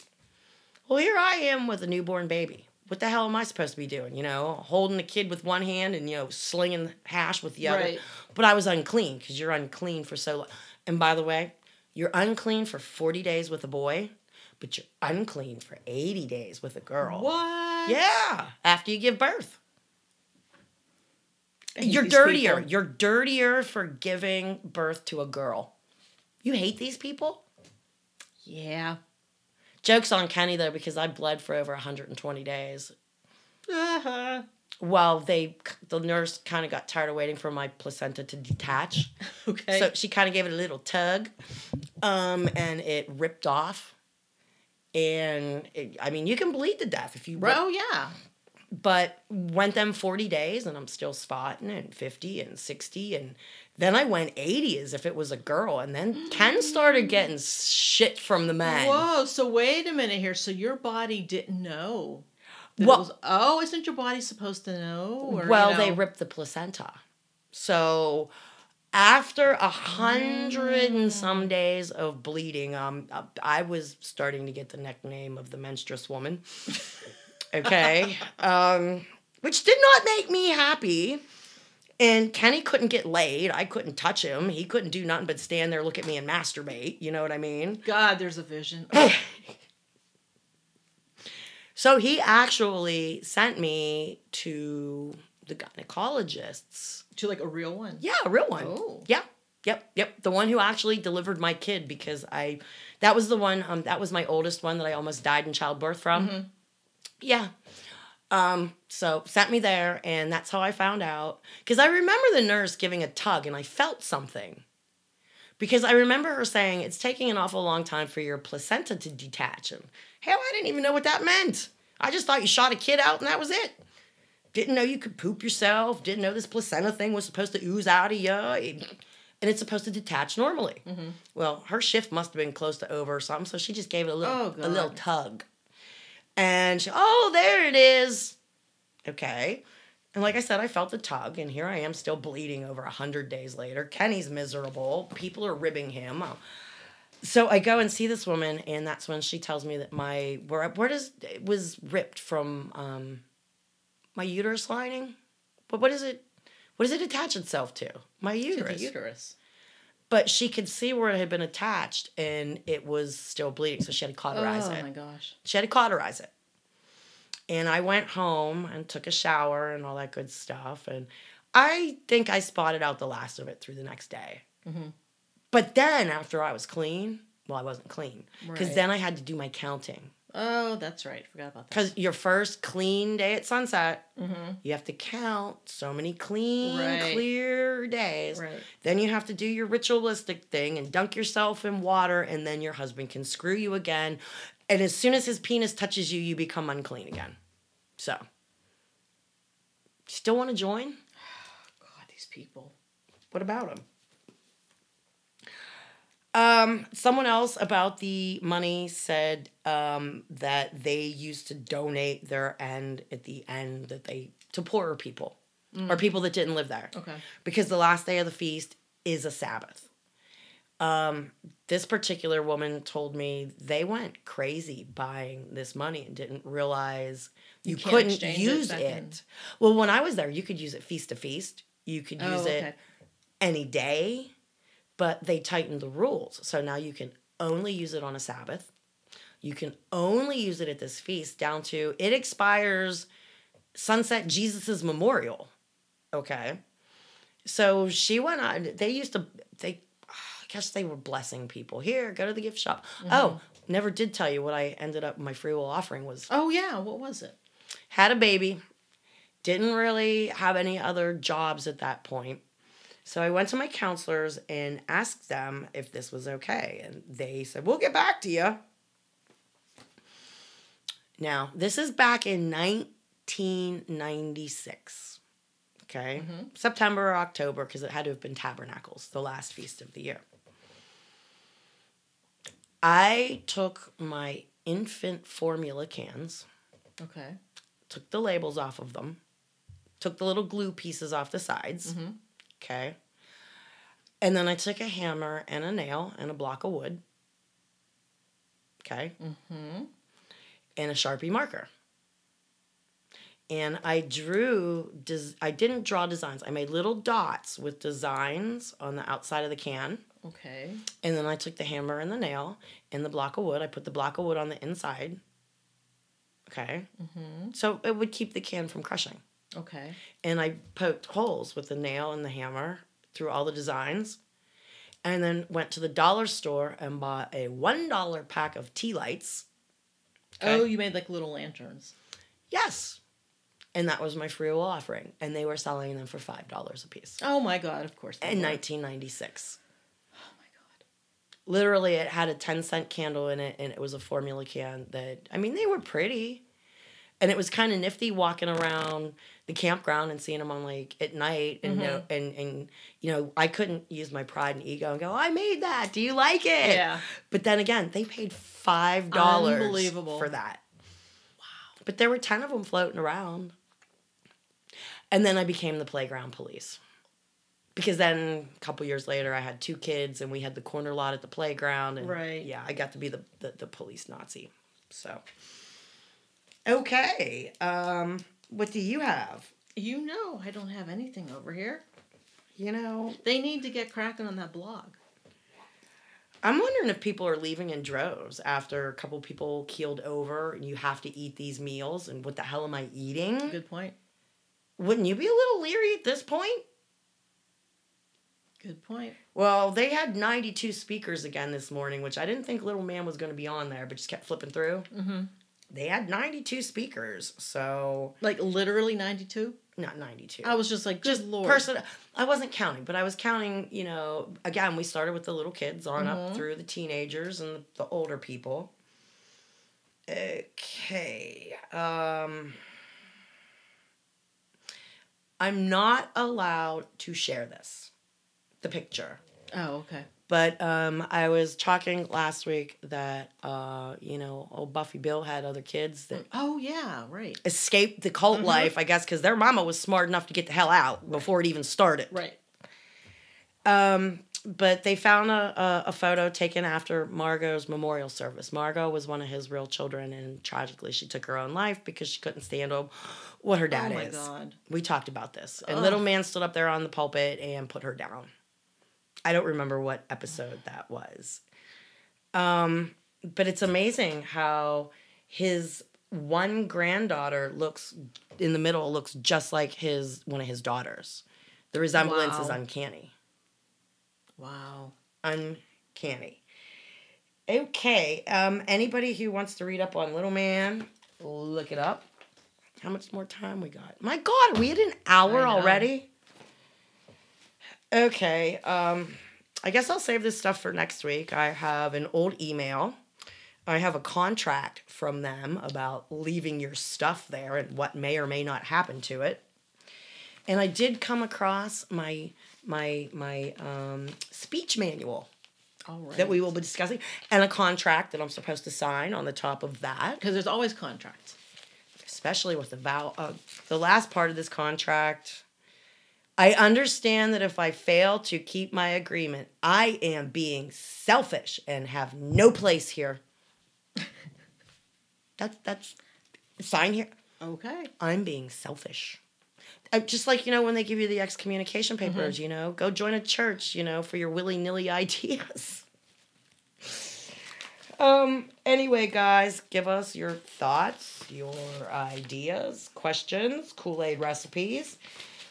[SPEAKER 2] well here i am with a newborn baby what the hell am i supposed to be doing you know holding a kid with one hand and you know slinging hash with the other
[SPEAKER 1] Right.
[SPEAKER 2] but i was unclean because you're unclean for so long and by the way you're unclean for 40 days with a boy but you're unclean for 80 days with a girl
[SPEAKER 1] What?
[SPEAKER 2] yeah after you give birth you're dirtier.
[SPEAKER 1] people.
[SPEAKER 2] You're dirtier for giving birth to a girl. You hate these people?
[SPEAKER 1] Yeah.
[SPEAKER 2] Joke's on Kenny though, because I bled for over 120 days.
[SPEAKER 1] Uh-huh.
[SPEAKER 2] Well, they the nurse kind of got tired of waiting for my placenta to detach, [laughs]
[SPEAKER 1] Okay.
[SPEAKER 2] so she kind of gave it a little tug, um, and it ripped off. And it, I mean, you can bleed to death if you.
[SPEAKER 1] Right, oh yeah.
[SPEAKER 2] but went them 40 days and I'm still spotting and 50 and 60 and then I went 80 as if it was a girl and then Ken started getting shit from the men.
[SPEAKER 1] Whoa. So wait a minute here. So your body didn't know. that it
[SPEAKER 2] Well-
[SPEAKER 1] was- oh, isn't your body supposed to know? Or,
[SPEAKER 2] well,
[SPEAKER 1] you
[SPEAKER 2] they
[SPEAKER 1] know?
[SPEAKER 2] ripped the placenta. So after a hundred and some days of bleeding, um, I was starting to get the nickname of the menstruous woman. [laughs] Okay, um, which did not make me happy. And Kenny couldn't get laid. I couldn't touch him. He couldn't do nothing but stand there, look at me, and masturbate. You know what I mean?
[SPEAKER 1] God, there's a vision. [laughs]
[SPEAKER 2] So he actually sent me to the gynecologists.
[SPEAKER 1] to like a real one.
[SPEAKER 2] Yeah, a real one.
[SPEAKER 1] Oh.
[SPEAKER 2] Yeah. Yep, yep. The one who actually delivered my kid because I that was the one um that was my oldest one that I almost died in childbirth from.
[SPEAKER 1] Mhm.
[SPEAKER 2] Yeah. Um so sent me there and that's how I found out cuz I remember the nurse giving a tug and I felt something. Because I remember her saying it's taking an awful long time for your placenta to detach and hell I didn't even know what that meant. I just thought you shot a kid out and that was it. Didn't know you could poop yourself. Didn't know this placenta thing was supposed to ooze out of you. and it's supposed to detach normally. Well, her shift must have been close to over or something, so she just gave it a little
[SPEAKER 1] Oh,
[SPEAKER 2] a little tug. And she, oh, there it is. Okay. And like I said, I felt the tug, and here I am still bleeding over a hundred days later. Kenny's miserable. People are ribbing him. So I go and see this woman, and that's when she tells me that my where where does it was ripped from um, my uterus lining. But what is it? What does it attach itself to? My
[SPEAKER 1] To the uterus.
[SPEAKER 2] But she could see where it had been attached, and it was still bleeding. So she had to cauterize
[SPEAKER 1] oh
[SPEAKER 2] it.
[SPEAKER 1] Oh my gosh.
[SPEAKER 2] She had to cauterize it. And I went home and took a shower and all that good stuff. And I think I spotted out the last of it through the next day.
[SPEAKER 1] Mhm.
[SPEAKER 2] But then after I was clean, well, I wasn't clean because
[SPEAKER 1] Right.
[SPEAKER 2] then I had to do my counting.
[SPEAKER 1] Oh, that's right. Forgot about that.
[SPEAKER 2] Because your first clean day at sunset,
[SPEAKER 1] Mm-hmm.
[SPEAKER 2] you have to count so many clean,
[SPEAKER 1] Right.
[SPEAKER 2] clear days.
[SPEAKER 1] Right.
[SPEAKER 2] Then you have to do your ritualistic thing and dunk yourself in water, and then your husband can screw you again. And as soon as his penis touches you, you become unclean again. So, still want to join? [sighs]
[SPEAKER 1] God, these people.
[SPEAKER 2] What about him? Um, someone else about the money said um, that they used to donate their end at the end that they to poorer people or people that didn't live there
[SPEAKER 1] Okay.
[SPEAKER 2] because the last day of the feast is a Sabbath. Um, this particular woman told me they went crazy buying this money and didn't realize you,
[SPEAKER 1] can't
[SPEAKER 2] couldn't
[SPEAKER 1] exchange it
[SPEAKER 2] use it. Well, when I was there, you could use it feast to feast. You could use
[SPEAKER 1] Oh,
[SPEAKER 2] it any day, but they tightened the rules. So now you can only use it on a Sabbath. You can only use it at this feast down to it expires sunset Jesus's memorial. Okay. So she went on they used to they oh, I guess they were blessing people. Here, go to the gift shop. Mm-hmm. Oh, never did tell you what I ended up my free will offering was
[SPEAKER 1] Oh yeah. What was it?
[SPEAKER 2] had a baby, didn't really have any other jobs at that point. So I went to my counselors and asked them if this was okay. And they said, We'll get back to you. Now, this is back in 1996. Okay. September or October, because it had to have been Tabernacles, the last feast of the year. I took my infant formula cans
[SPEAKER 1] Okay.
[SPEAKER 2] took the labels off of them, took the little glue pieces off the sides.
[SPEAKER 1] Mhm.
[SPEAKER 2] Okay. And then I took a hammer and a nail and a block of wood. Okay.
[SPEAKER 1] Mm-hmm.
[SPEAKER 2] And a Sharpie marker. And I drew, des- I didn't draw designs. I made little dots with designs on the outside of the can.
[SPEAKER 1] Okay.
[SPEAKER 2] And then I took the hammer and the nail and the block of wood. I put the block of wood on the inside. Okay.
[SPEAKER 1] Mm-hmm.
[SPEAKER 2] So it would keep the can from crushing.
[SPEAKER 1] Okay.
[SPEAKER 2] and I poked holes with the nail and the hammer through all the designs. And then went to the dollar store and bought a $1 pack of tea lights. Oh, okay.
[SPEAKER 1] Oh, you made like little lanterns.
[SPEAKER 2] Yes. And that was my free will offering. And they were selling them for $5 a piece
[SPEAKER 1] Oh my God! Of course. they
[SPEAKER 2] in
[SPEAKER 1] were.
[SPEAKER 2] 1996.
[SPEAKER 1] Oh my God.
[SPEAKER 2] Literally, it had a 10 cent candle in it and it was a formula can that, I mean, they were pretty. And it was kind of nifty walking around the campground and seeing them on like at night and no, and and you know I couldn't use my pride and ego and go I made that. Do you like it?
[SPEAKER 1] Yeah.
[SPEAKER 2] but then again they paid five dollars
[SPEAKER 1] Unbelievable.
[SPEAKER 2] for that. Wow. But there were 10 of them floating around. And then I became the playground police. Because then a couple years later I had two kids and we had the corner lot at the playground and
[SPEAKER 1] Right.
[SPEAKER 2] yeah I got to be the the, the police Nazi. So okay um what do you have
[SPEAKER 1] You know, I don't have anything over here.
[SPEAKER 2] you know
[SPEAKER 1] They need to get cracking on that blog.
[SPEAKER 2] I'm wondering if people are leaving in droves after a couple people keeled over and you have to eat these meals and what the hell am I eating?
[SPEAKER 1] Good point.
[SPEAKER 2] Wouldn't you be a little leery at this point?
[SPEAKER 1] Good point.
[SPEAKER 2] Well, they had 92 speakers again this morning, which I didn't think Little Man was going to be on there, but just kept flipping through.
[SPEAKER 1] Mm-hmm.
[SPEAKER 2] They had 92 speakers, so
[SPEAKER 1] Like literally ninety-two.
[SPEAKER 2] not 92.
[SPEAKER 1] I was just like,
[SPEAKER 2] just
[SPEAKER 1] lord.
[SPEAKER 2] person I wasn't counting, but I was counting, you know, again, we started with the little kids on up
[SPEAKER 1] Mhm.
[SPEAKER 2] through the teenagers and the older people. Okay. Um I'm not allowed to share this. The picture.
[SPEAKER 1] Oh, okay.
[SPEAKER 2] But um, I was talking last week that uh, you know, old Buffy Bill had other kids that
[SPEAKER 1] Oh yeah, right.
[SPEAKER 2] escaped the cult life, I guess, because their mama was smart enough to get the hell out before it even started.
[SPEAKER 1] Right.
[SPEAKER 2] Um, but they found a, a, a photo taken after Margot's memorial service. Margot was one of his real children, and tragically, she took her own life because she couldn't stand what her dad
[SPEAKER 1] oh my
[SPEAKER 2] is.
[SPEAKER 1] god.
[SPEAKER 2] We talked about this. And
[SPEAKER 1] Ugh.
[SPEAKER 2] little man stood up there on the pulpit and put her down. I don't remember what episode that was. Um, but it's amazing how his one granddaughter looks in the middle looks just like his one of his daughters. The resemblance is uncanny.
[SPEAKER 1] Wow.
[SPEAKER 2] Uncanny. Okay. Um, anybody who wants to read up on Little Man, look it up. How much more time we got? My God, are we at an hour already? Okay. Um, I guess I'll save this stuff for next week. I have an old email. I have a contract from them about leaving your stuff there and what may or may not happen to it. And I did come across my my my um, speech manual
[SPEAKER 1] All right.
[SPEAKER 2] that we will be discussing and a contract that I'm supposed to sign on the top of that,
[SPEAKER 1] because there's always contracts.
[SPEAKER 2] especially with the vow. Uh, the last part of this contract. I understand that if I fail to keep my agreement, I am being selfish and have no place here. [laughs] that's that's sign here.
[SPEAKER 1] Okay.
[SPEAKER 2] I'm being selfish. Uh, just like you know when they give you the excommunication papers, you know, go join a church, you know, for your willy nilly [laughs] ideas. um. Anyway, guys, give us your thoughts, your ideas, questions, Kool Aid recipes.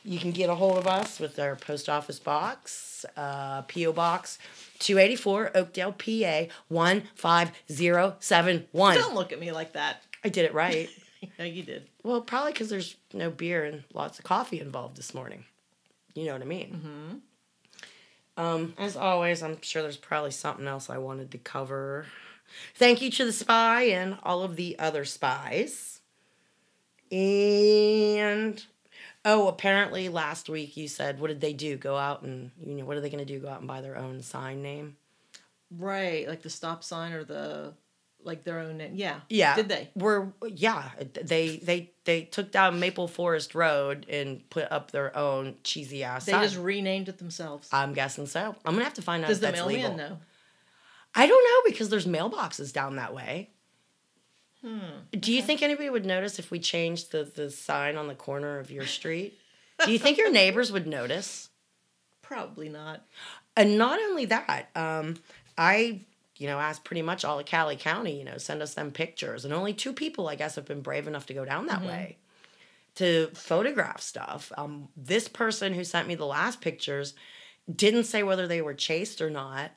[SPEAKER 2] You can get a hold of us with our post office box, uh, PO Box 284, Oakdale, PA 15071.
[SPEAKER 1] Don't look at me like that.
[SPEAKER 2] I did it right. [laughs]
[SPEAKER 1] yeah, you did.
[SPEAKER 2] Well, probably because there's no beer and lots of coffee involved this morning. You know what I mean? Mm-hmm. Um, as always, I'm sure there's probably something else I wanted to cover. Thank you to the spy and all of the other spies. And oh, apparently last week you said, what did they do? Go out and you know what are they going to do? Go out and buy their own sign name?
[SPEAKER 1] Right, like the stop sign or the like their own name. Yeah.
[SPEAKER 2] Yeah.
[SPEAKER 1] Did they?
[SPEAKER 2] Were yeah, they they they took down Maple Forest Road and put up their own cheesy ass.
[SPEAKER 1] They
[SPEAKER 2] sign.
[SPEAKER 1] just renamed it themselves.
[SPEAKER 2] I'm guessing so. I'm gonna have to find out
[SPEAKER 1] Does
[SPEAKER 2] if
[SPEAKER 1] the
[SPEAKER 2] that's
[SPEAKER 1] mailman
[SPEAKER 2] legal.
[SPEAKER 1] know?
[SPEAKER 2] I don't know because there's mailboxes down that way.
[SPEAKER 1] Hmm.
[SPEAKER 2] Do you think anybody would notice if we changed the the sign on the corner of your street? Do you think your neighbors would notice?
[SPEAKER 1] Probably not.
[SPEAKER 2] And not only that, um, I, you know, asked pretty much all of Cali County, you know, send us them pictures. And only two people, I guess, have been brave enough to go down that way to photograph stuff. Um, this person who sent me the last pictures didn't say whether they were chased or not,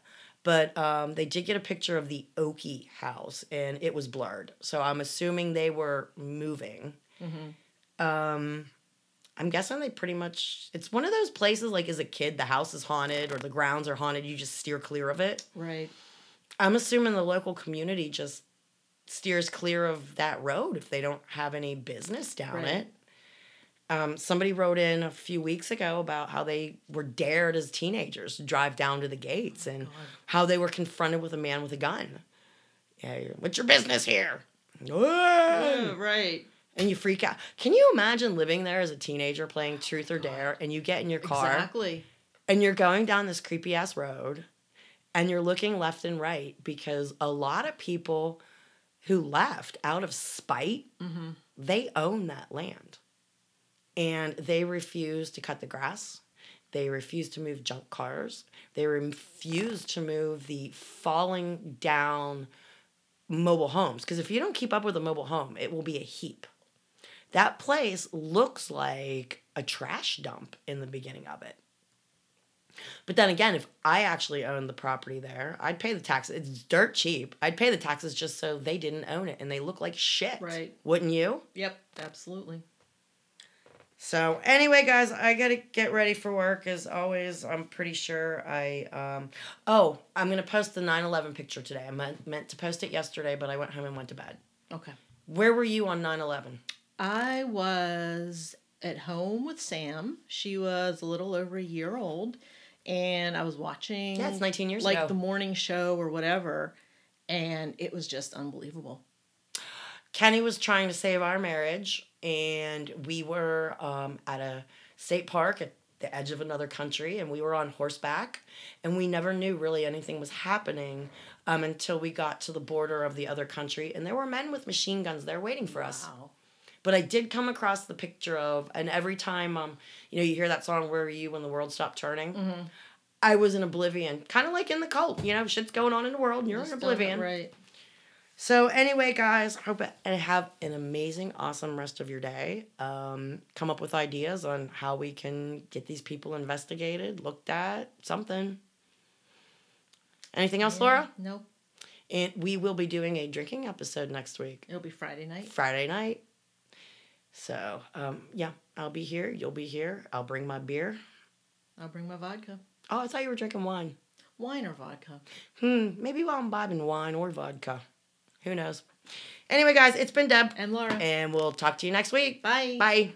[SPEAKER 2] but um, they did get a picture of the Oki house and it was blurred. So I'm assuming they were moving. Um, I'm guessing they pretty much. It's one of those places like as a kid, the house is haunted or the grounds are haunted. You just steer clear of it.
[SPEAKER 1] Right.
[SPEAKER 2] I'm assuming the local community just steers clear of that road if they don't have any business down
[SPEAKER 1] Right.
[SPEAKER 2] it. Um, somebody wrote in a few weeks ago about how they were dared as teenagers to drive down to the gates and how they were confronted with a man with a gun. Yeah, you're, what's your business here?
[SPEAKER 1] Oh, right.
[SPEAKER 2] And you freak out. Can you imagine living there as a teenager playing truth or dare and you get in your car
[SPEAKER 1] Exactly.
[SPEAKER 2] and you're going down this creepy ass road and you're looking left and right because a lot of people who left out of spite, they own that land. And they refuse to cut the grass. They refuse to move junk cars. They refuse to move the falling down mobile homes. Because if you don't keep up with a mobile home, it will be a heap. That place looks like a trash dump in the beginning of it. But then again, if I actually owned the property there, I'd pay the taxes. It's dirt cheap. I'd pay the taxes just so they didn't own it and they look like shit.
[SPEAKER 1] Right.
[SPEAKER 2] Wouldn't you?
[SPEAKER 1] Yep. Absolutely.
[SPEAKER 2] So anyway, guys, I gotta get ready for work. As always, I'm pretty sure I um oh, I'm gonna post the 9-11 picture today. I meant meant to post it yesterday, but I went home and went to bed.
[SPEAKER 1] Okay.
[SPEAKER 2] Where were you on 9-11?
[SPEAKER 1] I was at home with Sam. She was a little over a year old, and I was watching.
[SPEAKER 2] Yeah, it's 19 years
[SPEAKER 1] like
[SPEAKER 2] ago.
[SPEAKER 1] the morning show or whatever, and it was just unbelievable.
[SPEAKER 2] Kenny was trying to save our marriage, and we were um, at a state park at the edge of another country, and we were on horseback, and we never knew really anything was happening um, until we got to the border of the other country, and there were men with machine guns there waiting for us.
[SPEAKER 1] Wow.
[SPEAKER 2] But I did come across the picture of, and every time, um, you know, you hear that song "Where Were You When the World Stopped Turning,"
[SPEAKER 1] Mm-hmm.
[SPEAKER 2] I was in oblivion, kind of like in the cult. You know, shit's going on in the world, and you're
[SPEAKER 1] Just
[SPEAKER 2] in oblivion.
[SPEAKER 1] Right.
[SPEAKER 2] So anyway, guys, hope and have an amazing, awesome rest of your day. Um, come up with ideas on how we can get these people investigated, looked at, something. Anything else, Laura?
[SPEAKER 1] Nope.
[SPEAKER 2] And we will be doing a drinking episode next week,
[SPEAKER 1] It'll be Friday night.
[SPEAKER 2] Friday night. So um, yeah, I'll be here. You'll be here. I'll bring my beer.
[SPEAKER 1] I'll bring my vodka.
[SPEAKER 2] Oh, I thought you were drinking wine.
[SPEAKER 1] Wine or vodka.
[SPEAKER 2] Hmm, maybe while I'm bobbing wine or vodka. Who knows? Anyway, guys, it's been Deb,
[SPEAKER 1] And Laura.
[SPEAKER 2] and we'll talk to you next week.
[SPEAKER 1] Bye.
[SPEAKER 2] Bye.